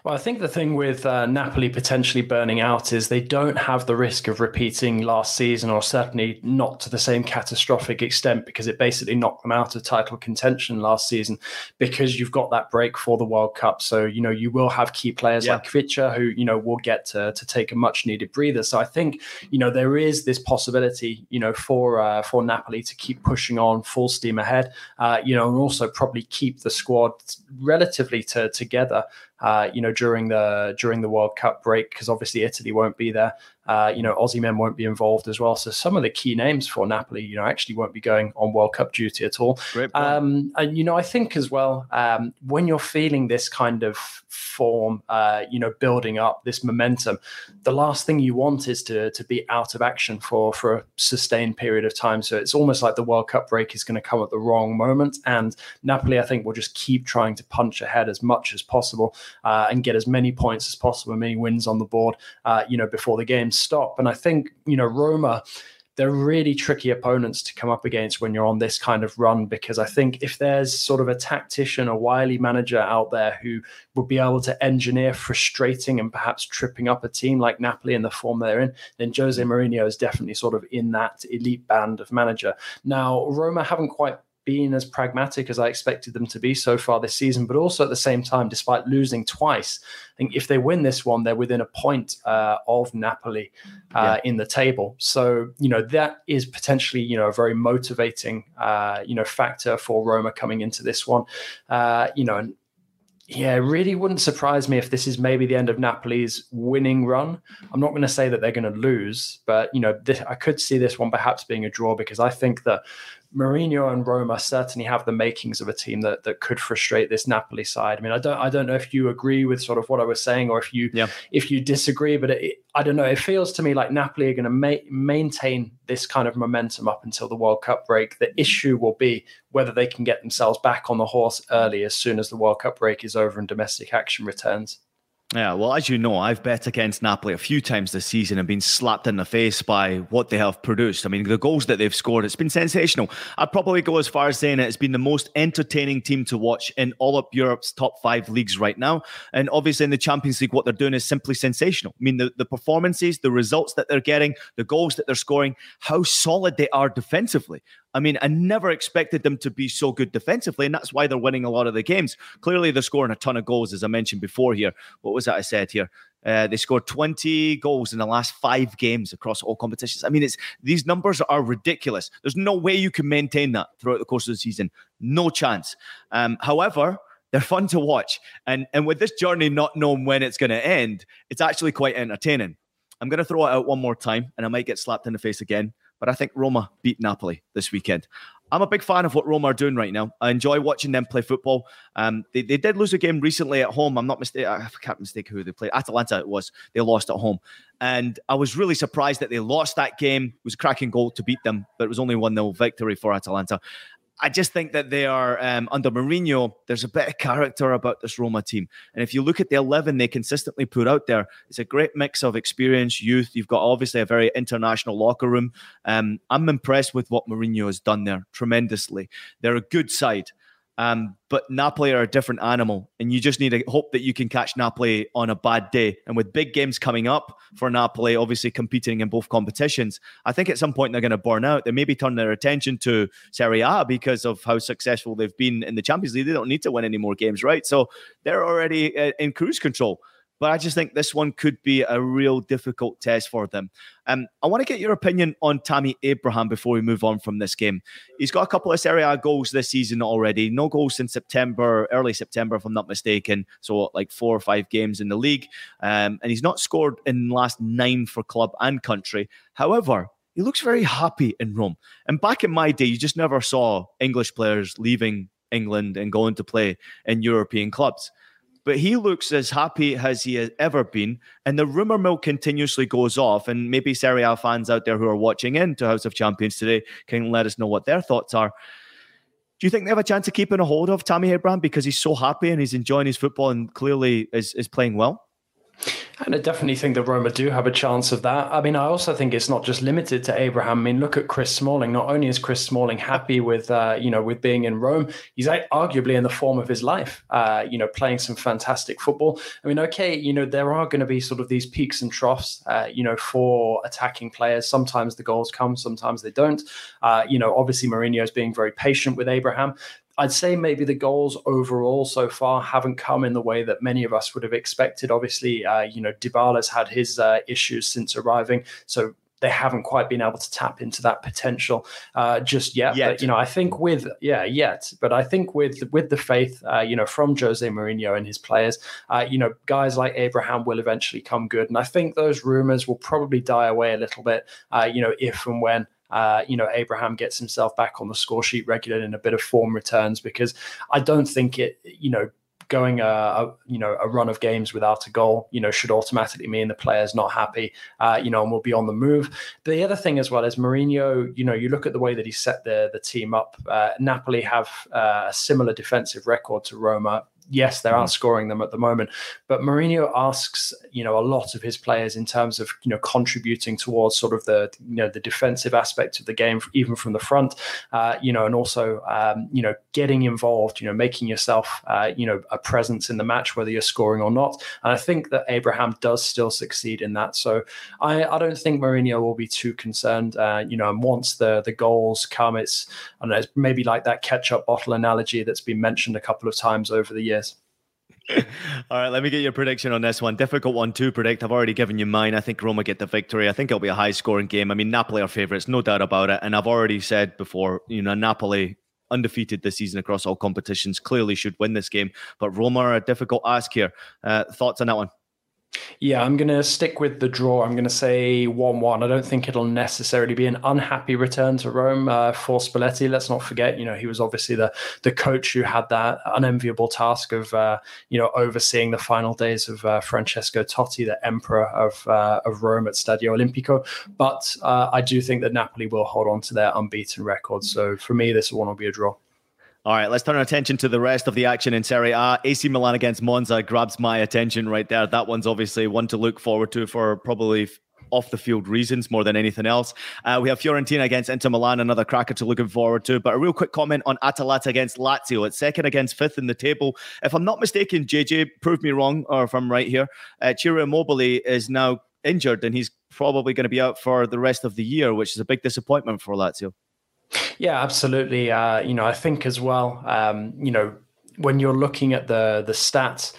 Well, I think the thing with uh, Napoli potentially burning out is they don't have the risk of repeating last season, or certainly not to the same catastrophic extent, because it basically knocked them out of title contention last season. Because you've got that break for the World Cup, so you know you will have key players yeah. like Kvicha who you know will get to, to take a much needed breather. So I think you know there is this possibility, you know, for uh, for Napoli to keep pushing on full steam ahead, uh, you know, and also probably keep the squad relatively to, together uh, you know, during the during the World Cup break, because obviously Italy won't be there. Uh, you know, Osimhen won't be involved as well. So some of the key names for Napoli, you know, actually won't be going on World Cup duty at all. Um, and you know, I think as well um, when you're feeling this kind of form, uh, you know, building up this momentum, the last thing you want is to to be out of action for for a sustained period of time. So it's almost like the World Cup break is going to come at the wrong moment, and Napoli, I think, will just keep trying to punch ahead as much as possible uh, and get as many points as possible, many wins on the board, uh, you know, before the game stop. And I think, you know, Roma, they're really tricky opponents to come up against when you're on this kind of run because I think if there's sort of a tactician, a wily manager out there who would be able to engineer frustrating and perhaps tripping up a team like Napoli in the form they're in, then Jose Mourinho is definitely sort of in that elite band of manager. Now, Roma haven't quite being as pragmatic as I expected them to be so far this season, but also at the same time, despite losing twice, I think if they win this one, they're within a point uh, of Napoli uh, yeah. in the table. So you know that is potentially you know a very motivating uh, you know factor for Roma coming into this one. Uh, you know, and yeah, it really wouldn't surprise me if this is maybe the end of Napoli's winning run. I'm not going to say that they're going to lose, but you know, this, I could see this one perhaps being a draw because I think that Mourinho and Roma certainly have the makings of a team that that could frustrate this Napoli side. I mean, I don't I don't know if you agree with sort of what I was saying or if you yeah. if you disagree, but it, I don't know. It feels to me like Napoli are going to ma- maintain this kind of momentum up until the World Cup break. The issue will be whether they can get themselves back on the horse early as soon as the World Cup break is over and domestic action returns. Yeah, well, as you know, I've bet against Napoli a few times this season and been slapped in the face by what they have produced. I mean, the goals that they've scored, it's been sensational. I'd probably go as far as saying it's been the most entertaining team to watch in all of Europe's top five leagues right now. And obviously, in the Champions League, what they're doing is simply sensational. I mean, the, the performances, the results that they're getting, the goals that they're scoring, how solid they are defensively. I mean, I never expected them to be so good defensively, and that's why they're winning a lot of the games. Clearly, they're scoring a ton of goals, as I mentioned before here. What was that I said here? Uh, they scored 20 goals in the last five games across all competitions. I mean, it's these numbers are ridiculous. There's no way you can maintain that throughout the course of the season. No chance. Um, however, they're fun to watch. And, and with this journey not knowing when it's going to end, it's actually quite entertaining. I'm going to throw it out one more time, and I might get slapped in the face again but I think Roma beat Napoli this weekend. I'm a big fan of what Roma are doing right now. I enjoy watching them play football. Um, they, they did lose a game recently at home. I'm not mistaken. I can't mistake who they played. Atalanta it was. They lost at home. And I was really surprised that they lost that game. It was a cracking goal to beat them, but it was only 1 0 victory for Atalanta. I just think that they are um, under Mourinho. There's a bit of character about this Roma team, and if you look at the eleven they consistently put out there, it's a great mix of experience, youth. You've got obviously a very international locker room. Um, I'm impressed with what Mourinho has done there tremendously. They're a good side. Um, but Napoli are a different animal, and you just need to hope that you can catch Napoli on a bad day. And with big games coming up for Napoli, obviously competing in both competitions, I think at some point they're going to burn out. They maybe turn their attention to Serie A because of how successful they've been in the Champions League. They don't need to win any more games, right? So they're already uh, in cruise control. But I just think this one could be a real difficult test for them. Um, I want to get your opinion on Tammy Abraham before we move on from this game. He's got a couple of Serie A goals this season already. No goals since September, early September, if I'm not mistaken. So like four or five games in the league. Um, and he's not scored in the last nine for club and country. However, he looks very happy in Rome. And back in my day, you just never saw English players leaving England and going to play in European clubs. But he looks as happy as he has ever been. And the rumor mill continuously goes off. And maybe Serie A fans out there who are watching into House of Champions today can let us know what their thoughts are. Do you think they have a chance of keeping a hold of Tammy Abraham because he's so happy and he's enjoying his football and clearly is, is playing well? And I definitely think that Roma do have a chance of that. I mean, I also think it's not just limited to Abraham. I mean, look at Chris Smalling. Not only is Chris Smalling happy with, uh, you know, with being in Rome, he's arguably in the form of his life. Uh, you know, playing some fantastic football. I mean, okay, you know, there are going to be sort of these peaks and troughs, uh, you know, for attacking players. Sometimes the goals come, sometimes they don't. Uh, you know, obviously Mourinho is being very patient with Abraham. I'd say maybe the goals overall so far haven't come in the way that many of us would have expected. Obviously, uh, you know, Dybala's had his uh, issues since arriving, so they haven't quite been able to tap into that potential uh, just yet. yet. But you know, I think with yeah, yet. But I think with with the faith, uh, you know, from Jose Mourinho and his players, uh, you know, guys like Abraham will eventually come good, and I think those rumors will probably die away a little bit. Uh, you know, if and when uh, you know, Abraham gets himself back on the score sheet regularly and a bit of form returns because I don't think it, you know, going a, a, you know a run of games without a goal you know should automatically mean the player's not happy uh, you know and will be on the move. The other thing as well is Mourinho you know you look at the way that he set the the team up uh, Napoli have uh, a similar defensive record to Roma yes, they're mm-hmm. outscoring them at the moment, but Mourinho asks you know a lot of his players in terms of you know contributing towards sort of the you know the defensive aspect of the game, even from the front, uh, you know, and also um, you know getting involved, you know, making yourself uh, you know a presence in the match whether you're scoring or not. And I think that Abraham does still succeed in that. So I, I don't think Mourinho will be too concerned. Uh, you know, and once the the goals come, it's I don't know, it's maybe like that ketchup bottle analogy that's been mentioned a couple of times over the years years. All right, let me get your prediction on this one. Difficult one to predict. I've already given you mine. I think Roma get the victory. I think it'll be a high scoring game. I mean, Napoli are favourites, no doubt about it. And I've already said before, you know, Napoli undefeated this season across all competitions clearly should win this game. But Roma are a difficult ask here. Uh, thoughts on that one? Yeah, I'm going to stick with the draw. I'm going to say 1 1. I don't think it'll necessarily be an unhappy return to Rome uh, for Spalletti. Let's not forget, you know, he was obviously the, the coach who had that unenviable task of, uh, you know, overseeing the final days of uh, Francesco Totti, the emperor of, uh, of Rome at Stadio Olimpico. But uh, I do think that Napoli will hold on to their unbeaten record. So for me, this one will be a draw. All right, let's turn our attention to the rest of the action in Serie A. AC Milan against Monza grabs my attention right there. That one's obviously one to look forward to for probably off the field reasons more than anything else. Uh, we have Fiorentina against Inter Milan, another cracker to looking forward to. But a real quick comment on Atalanta against Lazio. It's second against fifth in the table. If I'm not mistaken, JJ, prove me wrong, or if I'm right here, uh, Ciro Immobile is now injured and he's probably going to be out for the rest of the year, which is a big disappointment for Lazio. Yeah, absolutely. Uh, you know, I think as well, um, you know, when you're looking at the the stats,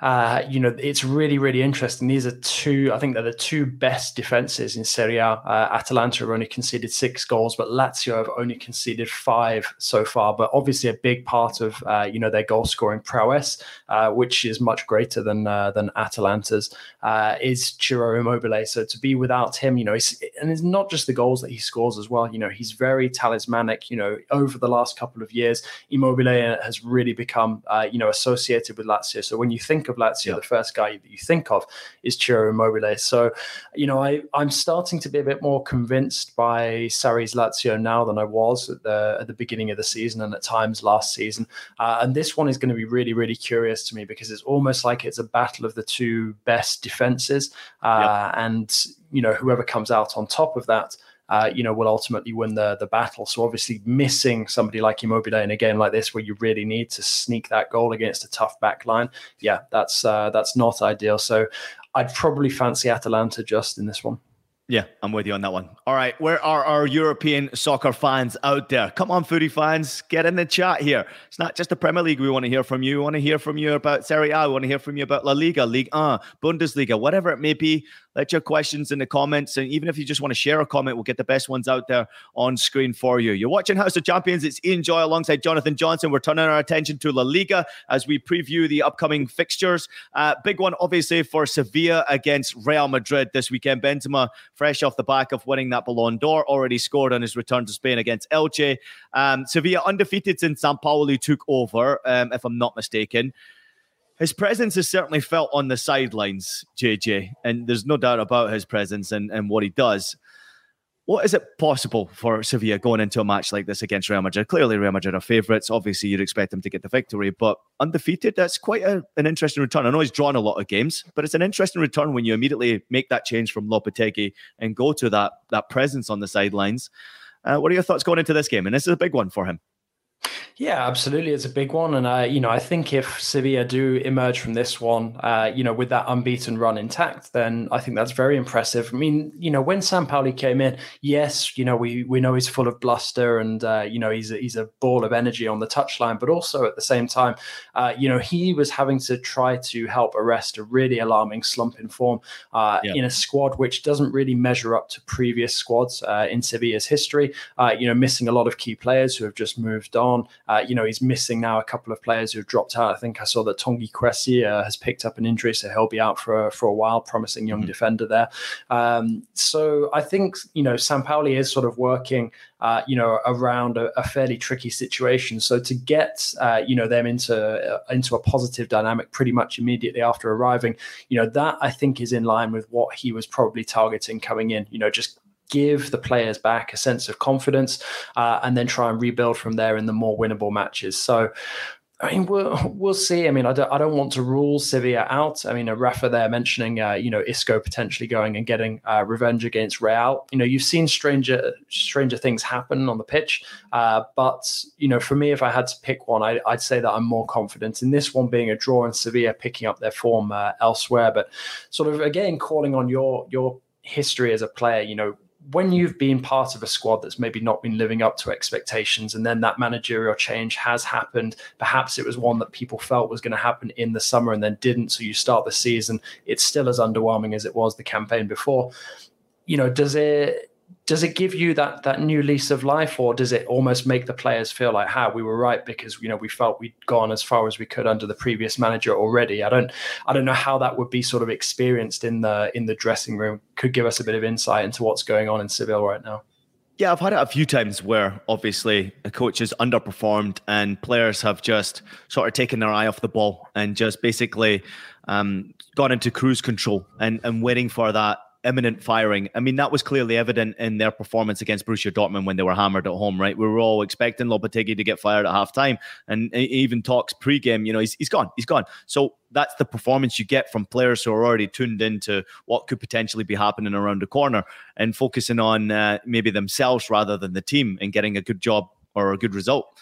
uh, you know, it's really, really interesting. These are two, I think they're the two best defenses in Serie A. Uh, Atalanta have only conceded six goals, but Lazio have only conceded five so far. But obviously, a big part of, uh, you know, their goal scoring prowess, uh, which is much greater than uh, than Atalanta's, uh, is Ciro Immobile. So to be without him, you know, and it's not just the goals that he scores as well. You know, he's very talismanic. You know, over the last couple of years, Immobile has really become, you know, associated with Lazio. So when you think of Lazio, yeah. the first guy that you think of is Ciro Immobile. So, you know, I, I'm starting to be a bit more convinced by Sarri's Lazio now than I was at the at the beginning of the season and at times last season. Uh, and this one is going to be really, really curious to me because it's almost like it's a battle of the two best defenses. Uh, yeah. And, you know, whoever comes out on top of that uh, you know, will ultimately win the the battle. So obviously, missing somebody like Immobile in a game like this, where you really need to sneak that goal against a tough back line, yeah, that's uh, that's not ideal. So I'd probably fancy Atalanta just in this one. Yeah, I'm with you on that one. All right, where are our European soccer fans out there? Come on, footy fans, get in the chat here. It's not just the Premier League we want to hear from you. We want to hear from you about Serie A. We want to hear from you about La Liga, League 1, Bundesliga, whatever it may be. Let your questions in the comments. And even if you just want to share a comment, we'll get the best ones out there on screen for you. You're watching House of Champions. It's Ian Joy alongside Jonathan Johnson. We're turning our attention to La Liga as we preview the upcoming fixtures. Uh, big one, obviously, for Sevilla against Real Madrid this weekend. Benzema fresh off the back of winning that Ballon d'Or, already scored on his return to Spain against Elche. Um, Sevilla undefeated since Sampaoli took over, um, if I'm not mistaken. His presence is certainly felt on the sidelines, JJ, and there's no doubt about his presence and, and what he does. What is it possible for Sevilla going into a match like this against Real Madrid? Clearly, Real Madrid are favourites. Obviously, you'd expect them to get the victory, but undefeated, that's quite a, an interesting return. I know he's drawn a lot of games, but it's an interesting return when you immediately make that change from Lopetegui and go to that, that presence on the sidelines. Uh, what are your thoughts going into this game? And this is a big one for him. Yeah, absolutely. It's a big one. And, uh, you know, I think if Sevilla do emerge from this one, uh, you know, with that unbeaten run intact, then I think that's very impressive. I mean, you know, when Sampaoli came in, yes, you know, we we know he's full of bluster and, uh, you know, he's a, he's a ball of energy on the touchline, but also at the same time, uh, you know, he was having to try to help arrest a really alarming slump in form uh, yeah. in a squad which doesn't really measure up to previous squads uh, in Sevilla's history, you know, missing a lot of key players who have just moved on. Uh, you know, he's missing now a couple of players who have dropped out. I think I saw that Tongi Kwesi uh, has picked up an injury, so he'll be out for for a while. Promising young mm-hmm. defender there. Um, so I think you know Sampaoli is sort of working. Uh, you know, around a, a, fairly tricky situation. So to get, uh, you know, them into uh, into a positive dynamic pretty much immediately after arriving, you know, that I think is in line with what he was probably targeting coming in. You know, just give the players back a sense of confidence uh, and then try and rebuild from there in the more winnable matches. So, I mean, we'll, we'll see. I mean, I don't, I don't want to rule Sevilla out. I mean, Rafa there mentioning, uh, you know, Isco potentially going and getting uh, revenge against Real. You know, you've seen stranger stranger things happen on the pitch. Uh, but, you know, for me, if I had to pick one, I, would say that I'm more confident in this one being a draw and Sevilla picking up their form uh, elsewhere. But sort of, again, calling on your your history as a player, you know, when you've been part of a squad that's maybe not been living up to expectations and then that managerial change has happened perhaps it was one that people felt was going to happen in the summer and then didn't so you start the season it's still as underwhelming as it was the campaign before. You know does it does it give you that that new lease of life or does it almost make the players feel like how we were right because you know we felt we'd gone as far as we could under the previous manager already? I don't i don't know how that would be sort of experienced in the in the dressing room. Could give us a bit of insight into what's going on in seville right now. Yeah, I've had it a few times where obviously a coach has underperformed and players have just sort of taken their eye off the ball and just basically um, gone into cruise control and, and waiting for that imminent firing. I mean, that was clearly evident in their performance against Borussia Dortmund when they were hammered at home, right? We were all expecting Lopetegui to get fired at halftime, and even talks pre-game. You know, he's, he's gone, he's gone. So that's the performance you get from players who are already tuned into what could potentially be happening around the corner and focusing on uh, maybe themselves rather than the team and getting a good job or a good result.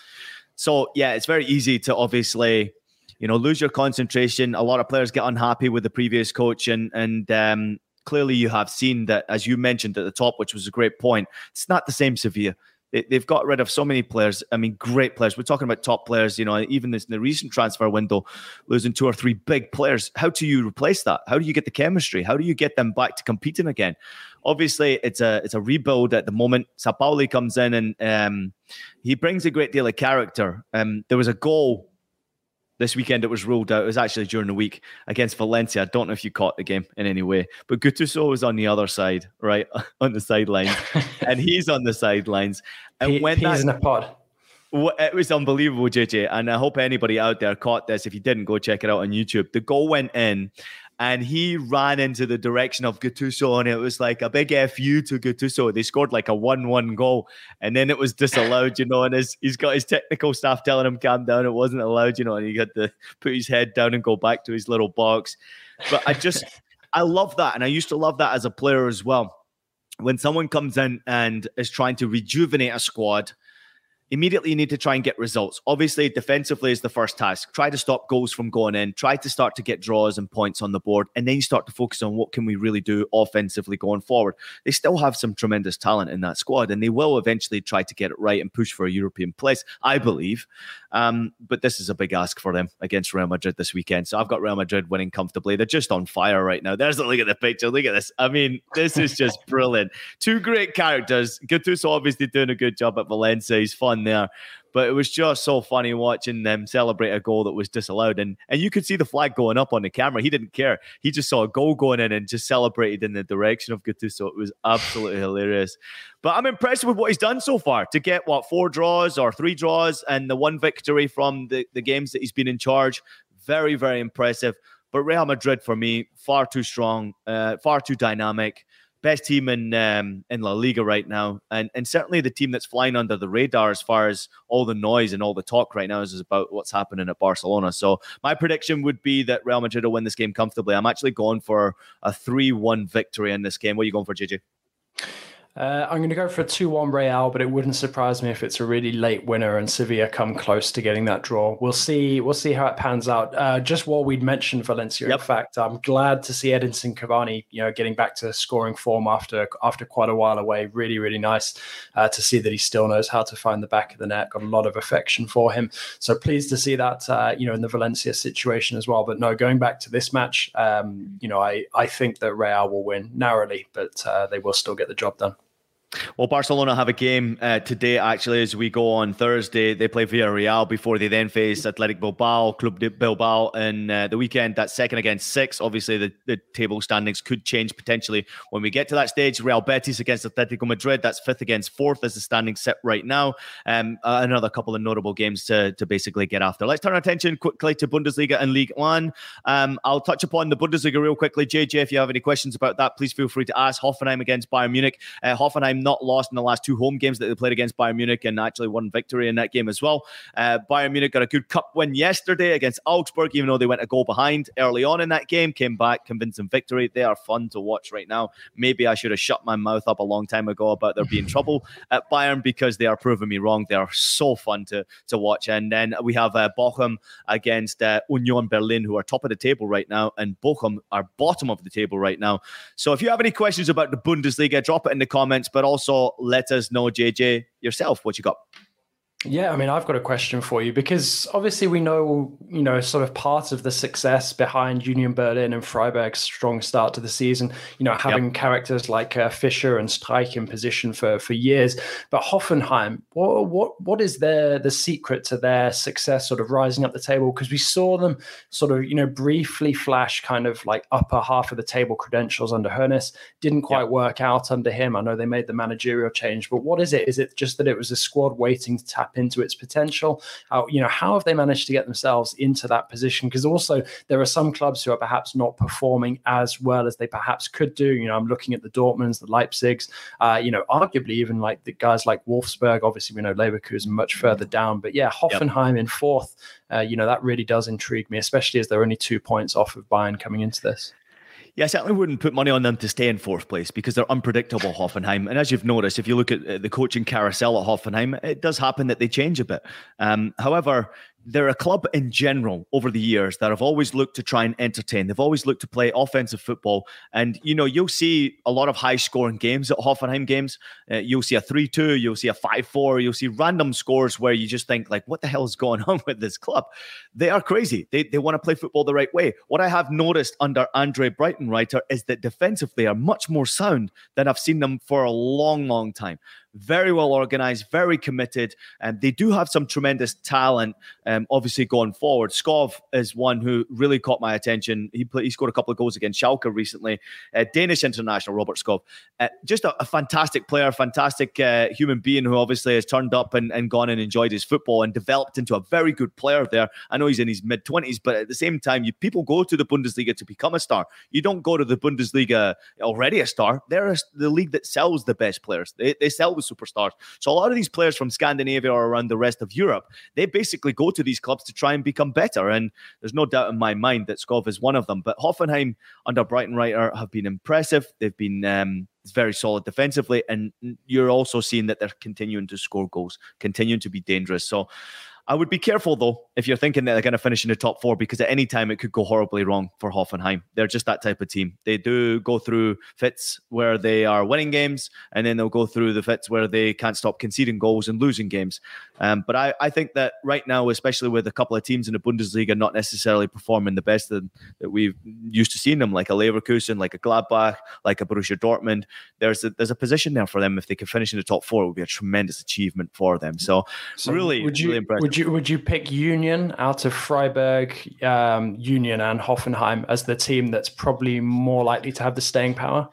So yeah, it's very easy to obviously you know lose your concentration a lot of players get unhappy with the previous coach and and um, clearly you have seen that, as you mentioned at the top, which was a great point. It's not the same Sevilla. They've got rid of so many players. I mean, great players. We're talking about top players. You know, even in the recent transfer window, losing two or three big players. How do you replace that? How do you get the chemistry? How do you get them back to competing again? Obviously, it's a it's a rebuild at the moment. Sampaoli comes in and um, he brings a great deal of character. Um, there was a goal this weekend it was ruled out. It was actually during the week against Valencia. I don't know if you caught the game in any way, but Gattuso was on the other side, right on the sidelines, and he's on the sidelines. And P- when he's in a pod. It was unbelievable, JJ. And I hope anybody out there caught this. If you didn't, go check it out on YouTube. The goal went in, and he ran into the direction of Gattuso, and it was like a big fu to Gattuso. They scored like a one-one goal, and then it was disallowed, you know. And his, he's got his technical staff telling him calm down. It wasn't allowed, you know, and he had to put his head down and go back to his little box. But I just, I love that, and I used to love that as a player as well. When someone comes in and is trying to rejuvenate a squad immediately you need to try and get results. Obviously, defensively is the first task. Try to stop goals from going in. Try to start to get draws and points on the board, and then you start to focus on what can we really do offensively going forward. They still have some tremendous talent in that squad, and they will eventually try to get it right and push for a European place, I believe. Um, but this is a big ask for them against Real Madrid this weekend. So I've got Real Madrid winning comfortably. They're just on fire right now. There's a look at the picture. Look at this. I mean, this is just brilliant. Two great characters. Gattuso obviously doing a good job at Valencia. He's fun on there. But it was just so funny watching them celebrate a goal that was disallowed. And and you could see the flag going up on the camera. He didn't care. He just saw a goal going in and just celebrated in the direction of Gattuso. It was absolutely hilarious. But I'm impressed with what he's done so far to get what four draws or three draws and the one victory from the, the games that he's been in charge. Very, very impressive. But Real Madrid, for me, far too strong, uh, far too dynamic best team in um, in La Liga right now, and and certainly the team that's flying under the radar as far as all the noise and all the talk right now is about what's happening at Barcelona. So my prediction would be that Real Madrid will win this game comfortably. I'm actually going for a three-one victory in this game. What are you going for, JJ? Uh, I'm going to go for a 2 1 Real, but it wouldn't surprise me if it's a really late winner and Sevilla come close to getting that draw. We'll see. We'll see how it pans out. Uh, just while we'd mentioned Valencia, yep. in fact, I'm glad to see Edinson Cavani, you know, getting back to scoring form after after quite a while away. Really, really nice uh, to see that he still knows how to find the back of the net. Got a lot of affection for him. So pleased to see that, uh, you know, in the Valencia situation as well. But no, going back to this match, um, you know, I I think that Real will win narrowly, but uh, they will still get the job done. Well, Barcelona have a game uh, today, actually, as we go on Thursday. They play Villarreal before they then face Athletic Bilbao, Club de Bilbao, and uh, the weekend. That's second against six. Obviously, the, the table standings could change potentially when we get to that stage. Real Betis against Atletico Madrid. That's fifth against fourth as the standings set right now. Um, uh, another couple of notable games to, to basically get after. Let's turn our attention quickly to Bundesliga and League One. Um, I'll touch upon the Bundesliga real quickly. JJ, if you have any questions about that, please feel free to ask. Hoffenheim against Bayern Munich. Uh, Not lost in the last two home games that they played against Bayern Munich and actually won victory in that game as well. Uh, Bayern Munich got a good cup win yesterday against Augsburg, even though they went a goal behind early on in that game, came back, convincing victory. They are fun to watch right now. Maybe I should have shut my mouth up a long time ago about there being trouble at Bayern because they are proving me wrong. They are so fun to, to watch. And then we have uh, Bochum against uh, Union Berlin, who are top of the table right now, and Bochum are bottom of the table right now. So if you have any questions about the Bundesliga, drop it in the comments, but also let us know, JJ, yourself, what you got. Yeah, I mean, I've got a question for you because obviously we know, you know, sort of part of the success behind Union Berlin and Freiburg's strong start to the season, you know, having yep. characters like uh, Fischer and Streich in position for for years. But Hoffenheim, what what what is their the secret to their success, sort of rising up the table? Because we saw them sort of, you know, briefly flash kind of like upper half of the table credentials under Hoeness. Didn't quite yep. work out under him. I know they made the managerial change, but what is it? Is it just that it was a squad waiting to tap tap into its potential? How, you know, how have they managed to get themselves into that position? Because also there are some clubs who are perhaps not performing as well as they perhaps could do. You know, I'm looking at the Dortmunds, the Leipzigs, uh, you know, arguably even like the guys like Wolfsburg. Obviously, we know Leverkusen much further down, but yeah, Hoffenheim yep. in fourth. Uh, you know, that really does intrigue me, especially as they're only two points off of Bayern coming into this. Yeah, I certainly wouldn't put money on them to stay in fourth place because they're unpredictable, Hoffenheim. And as you've noticed, if you look at uh, the coaching carousel at Hoffenheim, it does happen that they change a bit. Um, however, they're a club in general over the years that have always looked to try and entertain. They've always looked to play offensive football. And, you know, you'll see a lot of high scoring games at Hoffenheim games. Uh, you'll see a 3 2, you'll see a 5 4, you'll see random scores where you just think, like, what the hell is going on with this club? They are crazy. They, they want to play football the right way. What I have noticed under Andre Breitenreiter is that defensively are much more sound than I've seen them for a long, long time very well organized, very committed, and they do have some tremendous talent. Um, obviously, going forward, Skov is one who really caught my attention. He he scored a couple of goals against Schalke recently. Uh, Danish international Robert Skov, uh, just a, a, fantastic player, fantastic uh, human being who obviously has turned up and, and gone and enjoyed his football and developed into a very good player there. I know he's in his mid twenties, but at the same time, you, people go to the Bundesliga to become a star. You don't go to the Bundesliga already a star. They're the league that sells the best players. They, they sell superstars. So a lot of these players from Scandinavia or around the rest of Europe, they basically go to these clubs to try and become better. And there's no doubt in my mind that Skov is one of them. But Hoffenheim under Breitenreiter have been impressive. They've been um, very solid defensively, and you're also seeing that they're continuing to score goals, continuing to be dangerous. So I would be careful though if you're thinking that they're going to finish in the top four, because at any time it could go horribly wrong for Hoffenheim. They're just that type of team. They do go through fits where they are winning games, and then they'll go through the fits where they can't stop conceding goals and losing games. Um, but I, I think that right now, especially with a couple of teams in the Bundesliga not necessarily performing the best that, that we've used to seeing them, like a Leverkusen, like a Gladbach, like a Borussia Dortmund, there's a, there's a position there for them. If they could finish in the top four, it would be a tremendous achievement for them. So, so really, would you really impressive. would you would you pick Union out of Freiburg, um, Union, and Hoffenheim as the team that's probably more likely to have the staying power?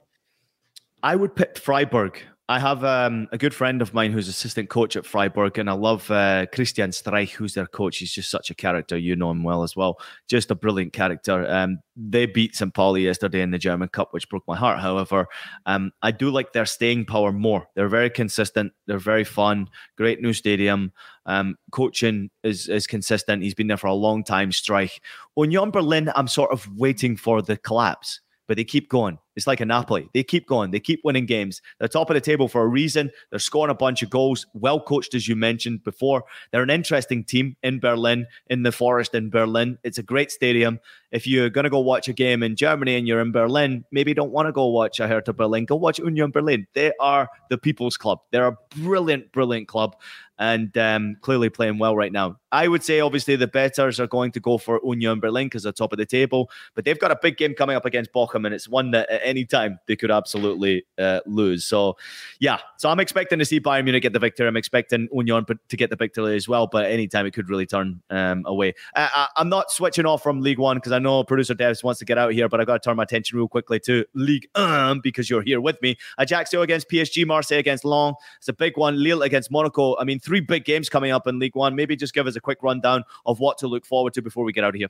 I would pick Freiburg. I have um, a good friend of mine who's assistant coach at Freiburg, and I love uh, Christian Streich, who's their coach. He's just such a character. You know him well as well. Just a brilliant character. Um, they beat St. Pauli yesterday in the German Cup, which broke my heart. However, um, I do like their staying power more. They're very consistent. They're very fun. Great new stadium. Um, coaching is is consistent. He's been there for a long time. Streich. Union Berlin, I'm sort of waiting for the collapse but they keep going. It's like a Napoli. They keep going. They keep winning games. They're top of the table for a reason. They're scoring a bunch of goals. Well coached, as you mentioned before. They're an interesting team in Berlin, in the forest in Berlin. It's a great stadium. If you're going to go watch a game in Germany and you're in Berlin, maybe don't want to go watch a Hertha Berlin. Go watch Union Berlin. They are the people's club. They're a brilliant, brilliant club and um, clearly playing well right now. I would say, obviously, the betters are going to go for Union Berlin because they're top of the table, but they've got a big game coming up against Bochum, and it's one that any time they could absolutely uh, lose. So, yeah, so I'm expecting to see Bayern Munich get the victory. I'm expecting Union to get the victory as well, but at any time it could really turn um, away. I, am not switching off from League One because I know producer Devs wants to get out here, but I've got to turn my attention real quickly to League um, because you're here with me. Ajaccio against PSG, Marseille against Lens. It's a big one. Lille against Monaco. I mean, three big games coming up in League One. Maybe just give us a quick rundown of what to look forward to before we get out of here.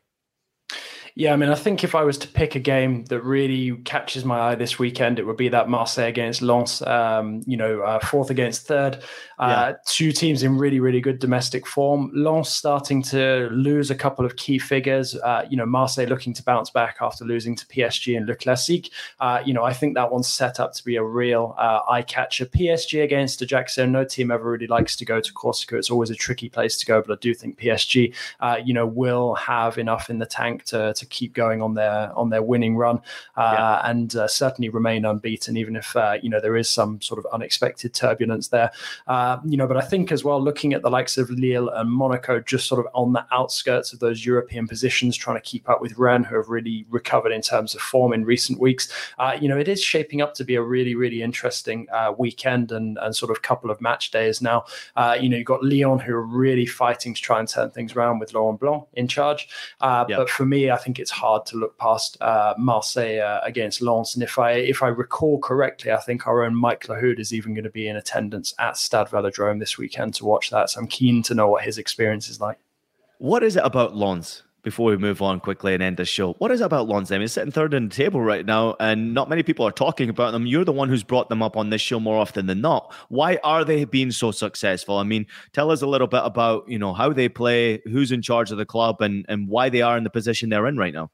Yeah, I mean, I think if I was to pick a game that really catches my eye this weekend, it would be that Marseille against Lens. Um, you know, uh, fourth against third. Uh, yeah. Two teams in really, really good domestic form. Lens starting to lose a couple of key figures. Uh, you know, Marseille looking to bounce back after losing to PSG and Le Classique. Uh, you know, I think that one's set up to be a real uh, eye catcher. PSG against Ajaccio. No team ever really likes to go to Corsica. It's always a tricky place to go, but I do think PSG, uh, you know, will have enough in the tank to, to keep going on their on their winning run uh, yeah. and uh, certainly remain unbeaten, even if uh, you know there is some sort of unexpected turbulence there. Uh, you know, but I think as well, looking at the likes of Lille and Monaco, just sort of on the outskirts of those European positions, trying to keep up with Rennes, who have really recovered in terms of form in recent weeks. Uh, you know, it is shaping up to be a really really interesting uh, weekend and and sort of couple of match days now. you know, you've got Lyon who are really fighting to try and turn things around with Laurent Blanc in charge. Yeah. But for me, I think think it's hard to look past uh, Marseille uh, against Lens. And if I if I recall correctly, I think our own Mike Lahoud is even going to be in attendance at Stade Velodrome this weekend to watch that. So I'm keen to know what his experience is like. What is it about Lens before we move on quickly and end the show. What is it about? I mean, sitting third in the table right now, and not many people are talking about them. You're the one who's brought them up on this show more often than not. Why are they being so successful? I mean, tell us a little bit about you know how they play, who's in charge of the club, and and why they are in the position they're in right now.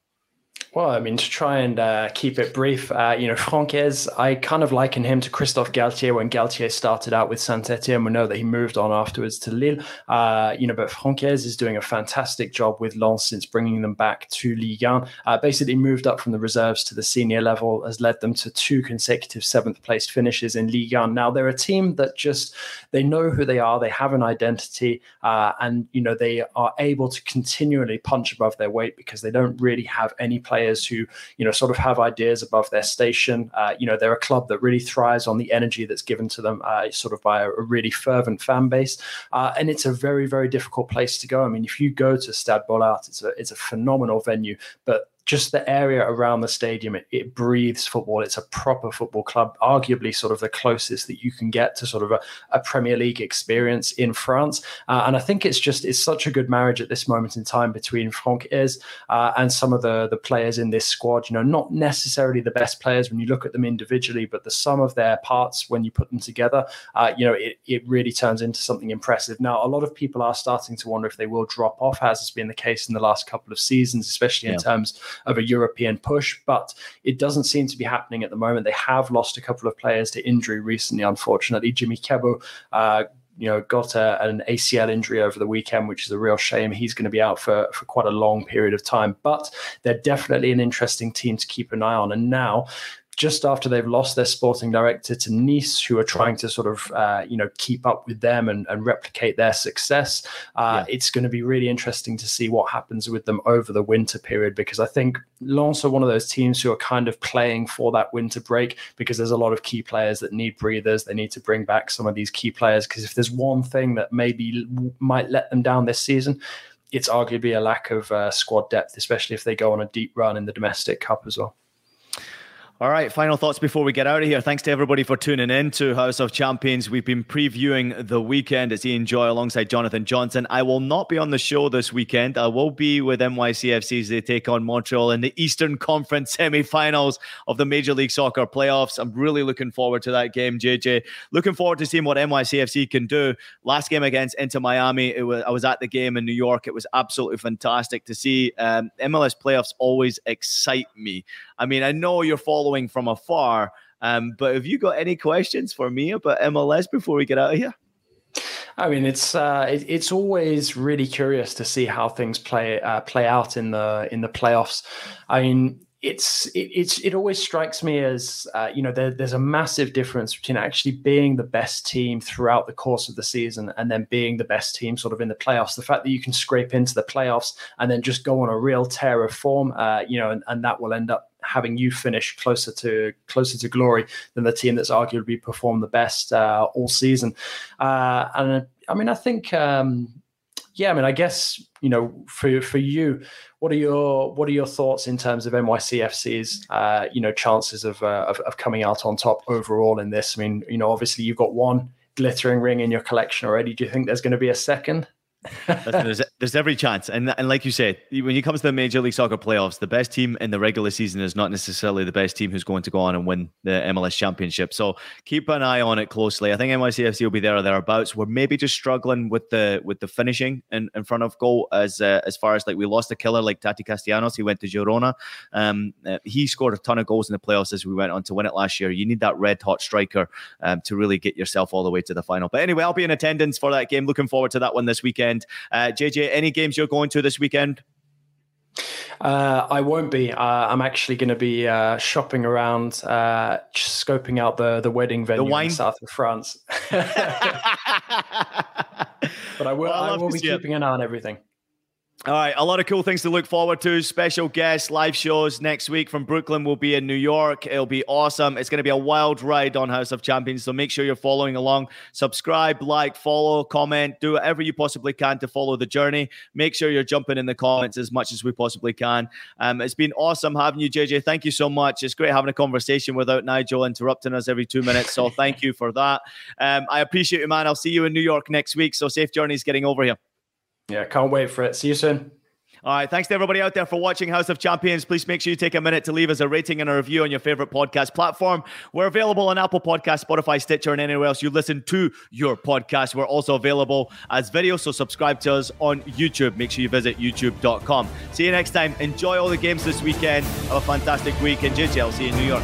Well, I mean, to try and uh, keep it brief, uh, you know, Franck Haise, I kind of liken him to Christophe Galtier when Galtier started out with Saint Etienne. We know that he moved on afterwards to Lille, uh, you know, but Franck Haise is doing a fantastic job with Lens since bringing them back to Ligue 1. Uh, basically, moved up from the reserves to the senior level, has led them to two consecutive seventh place finishes in Ligue 1. Now, they're a team that just, they know who they are, they have an identity, uh, and, you know, they are able to continually punch above their weight because they don't really have any players players who you know sort of have ideas above their station. Uh, you know, they're a club that really thrives on the energy that's given to them, uh, sort of by a, a, really fervent fan base, uh, and it's a very very difficult place to go. I mean, if you go to Stade Bollaert, it's a it's a phenomenal venue, but just the area around the stadium, it, it, breathes football. It's a proper football club, arguably sort of the closest that you can get to sort of a, a Premier League experience in France. Uh, and I think it's just it's such a good marriage at this moment in time between Franck Haise uh, and some of the the players in this squad. You know, not necessarily the best players when you look at them individually, but the sum of their parts when you put them together, uh, you know, it, it really turns into something impressive. Now, a lot of people are starting to wonder if they will drop off, as has been the case in the last couple of seasons, especially yeah. in terms of a European push, but it doesn't seem to be happening at the moment. They have lost a couple of players to injury recently, unfortunately. Jimmy Cabot uh, you know, got a, an ACL injury over the weekend, which is a real shame. He's going to be out for, for quite a long period of time, but they're definitely an interesting team to keep an eye on. And now just after they've lost their sporting director to Nice, who are trying to sort of uh, you know keep up with them and, and replicate their success. Uh, yeah. It's going to be really interesting to see what happens with them over the winter period because I think Lens are one of those teams who are kind of playing for that winter break because there's a lot of key players that need breathers. They need to bring back some of these key players because if there's one thing that maybe might let them down this season. It's arguably a lack of uh, squad depth, especially if they go on a deep run in the domestic cup as well. All right, final thoughts before we get out of here. Thanks to everybody for tuning in to House of Champions. We've been previewing the weekend. It's Ian Joy alongside Jonathan Johnson. I will not be on the show this weekend. I will be with NYCFC as they take on Montreal in the Eastern Conference semi-finals of the Major League Soccer playoffs. I'm really looking forward to that game, JJ. Looking forward to seeing what NYCFC can do. Last game against Inter Miami, was I was at the game in New York. It was absolutely fantastic to see. Um, MLS playoffs always excite me. I mean, I know you're following from afar, um, but have you got any questions for me about MLS before we get out of here? I mean, it's uh, it, it's always really curious to see how things play uh, play out in the in the playoffs. I mean, it's it, it's it always strikes me as uh, you know there, there's a massive difference between actually being the best team throughout the course of the season and then being the best team sort of in the playoffs. The fact that you can scrape into the playoffs and then just go on a real tear of form, uh, you know, and, and that will end up having you finish closer to closer to glory than the team that's arguably performed the best uh, all season. Uh, and I mean, I think. Um, yeah, I mean, I guess you know, for for you, what are your what are your thoughts in terms of NYCFC's uh, you know chances of, uh, of, of coming out on top overall in this? I mean, you know, obviously you've got one glittering ring in your collection already. Do you think there's going to be a second? there's, there's every chance, and and like you said, when it comes to the Major League Soccer playoffs, the best team in the regular season is not necessarily the best team who's going to go on and win the MLS Championship. So keep an eye on it closely. I think NYCFC will be there or thereabouts. We're maybe just struggling with the with the finishing in, in front of goal as uh, as far as like we lost a killer like Tati Castellanos. He went to Girona. Um, uh, he scored a ton of goals in the playoffs as we went on to win it last year. You need that red hot striker um, to really get yourself all the way to the final. But anyway, I'll be in attendance for that game. Looking forward to that one this weekend. Uh, JJ, any games you're going to this weekend? Uh, I won't be. Uh, I'm actually going to be uh, shopping around, uh, scoping out the the wedding venue the in south of France. but I will. Well, I will be keeping it. an eye on everything. All right, a lot of cool things to look forward to. Special guests, live shows next week from Brooklyn will be in New York. It'll be awesome. It's going to be a wild ride on House of Champions. So make sure you're following along. Subscribe, like, follow, comment, do whatever you possibly can to follow the journey. Make sure you're jumping in the comments as much as we possibly can. Um, it's been awesome having you, JJ. Thank you so much. It's great having a conversation without Nigel interrupting us every two minutes. So thank you for that. Um, I appreciate you, man. I'll see you in New York next week. So safe journeys getting over here. Yeah, can't wait for it. See you soon. All right. Thanks to everybody out there for watching House of Champions. Please make sure you take a minute to leave us a rating and a review on your favorite podcast platform. We're available on Apple Podcast, Spotify, Stitcher, and anywhere else you listen to your podcast. We're also available as video, so subscribe to us on YouTube. Make sure you visit youtube.com. See you next time. Enjoy all the games this weekend. Have a fantastic week. And JJ, I'll see you in New York.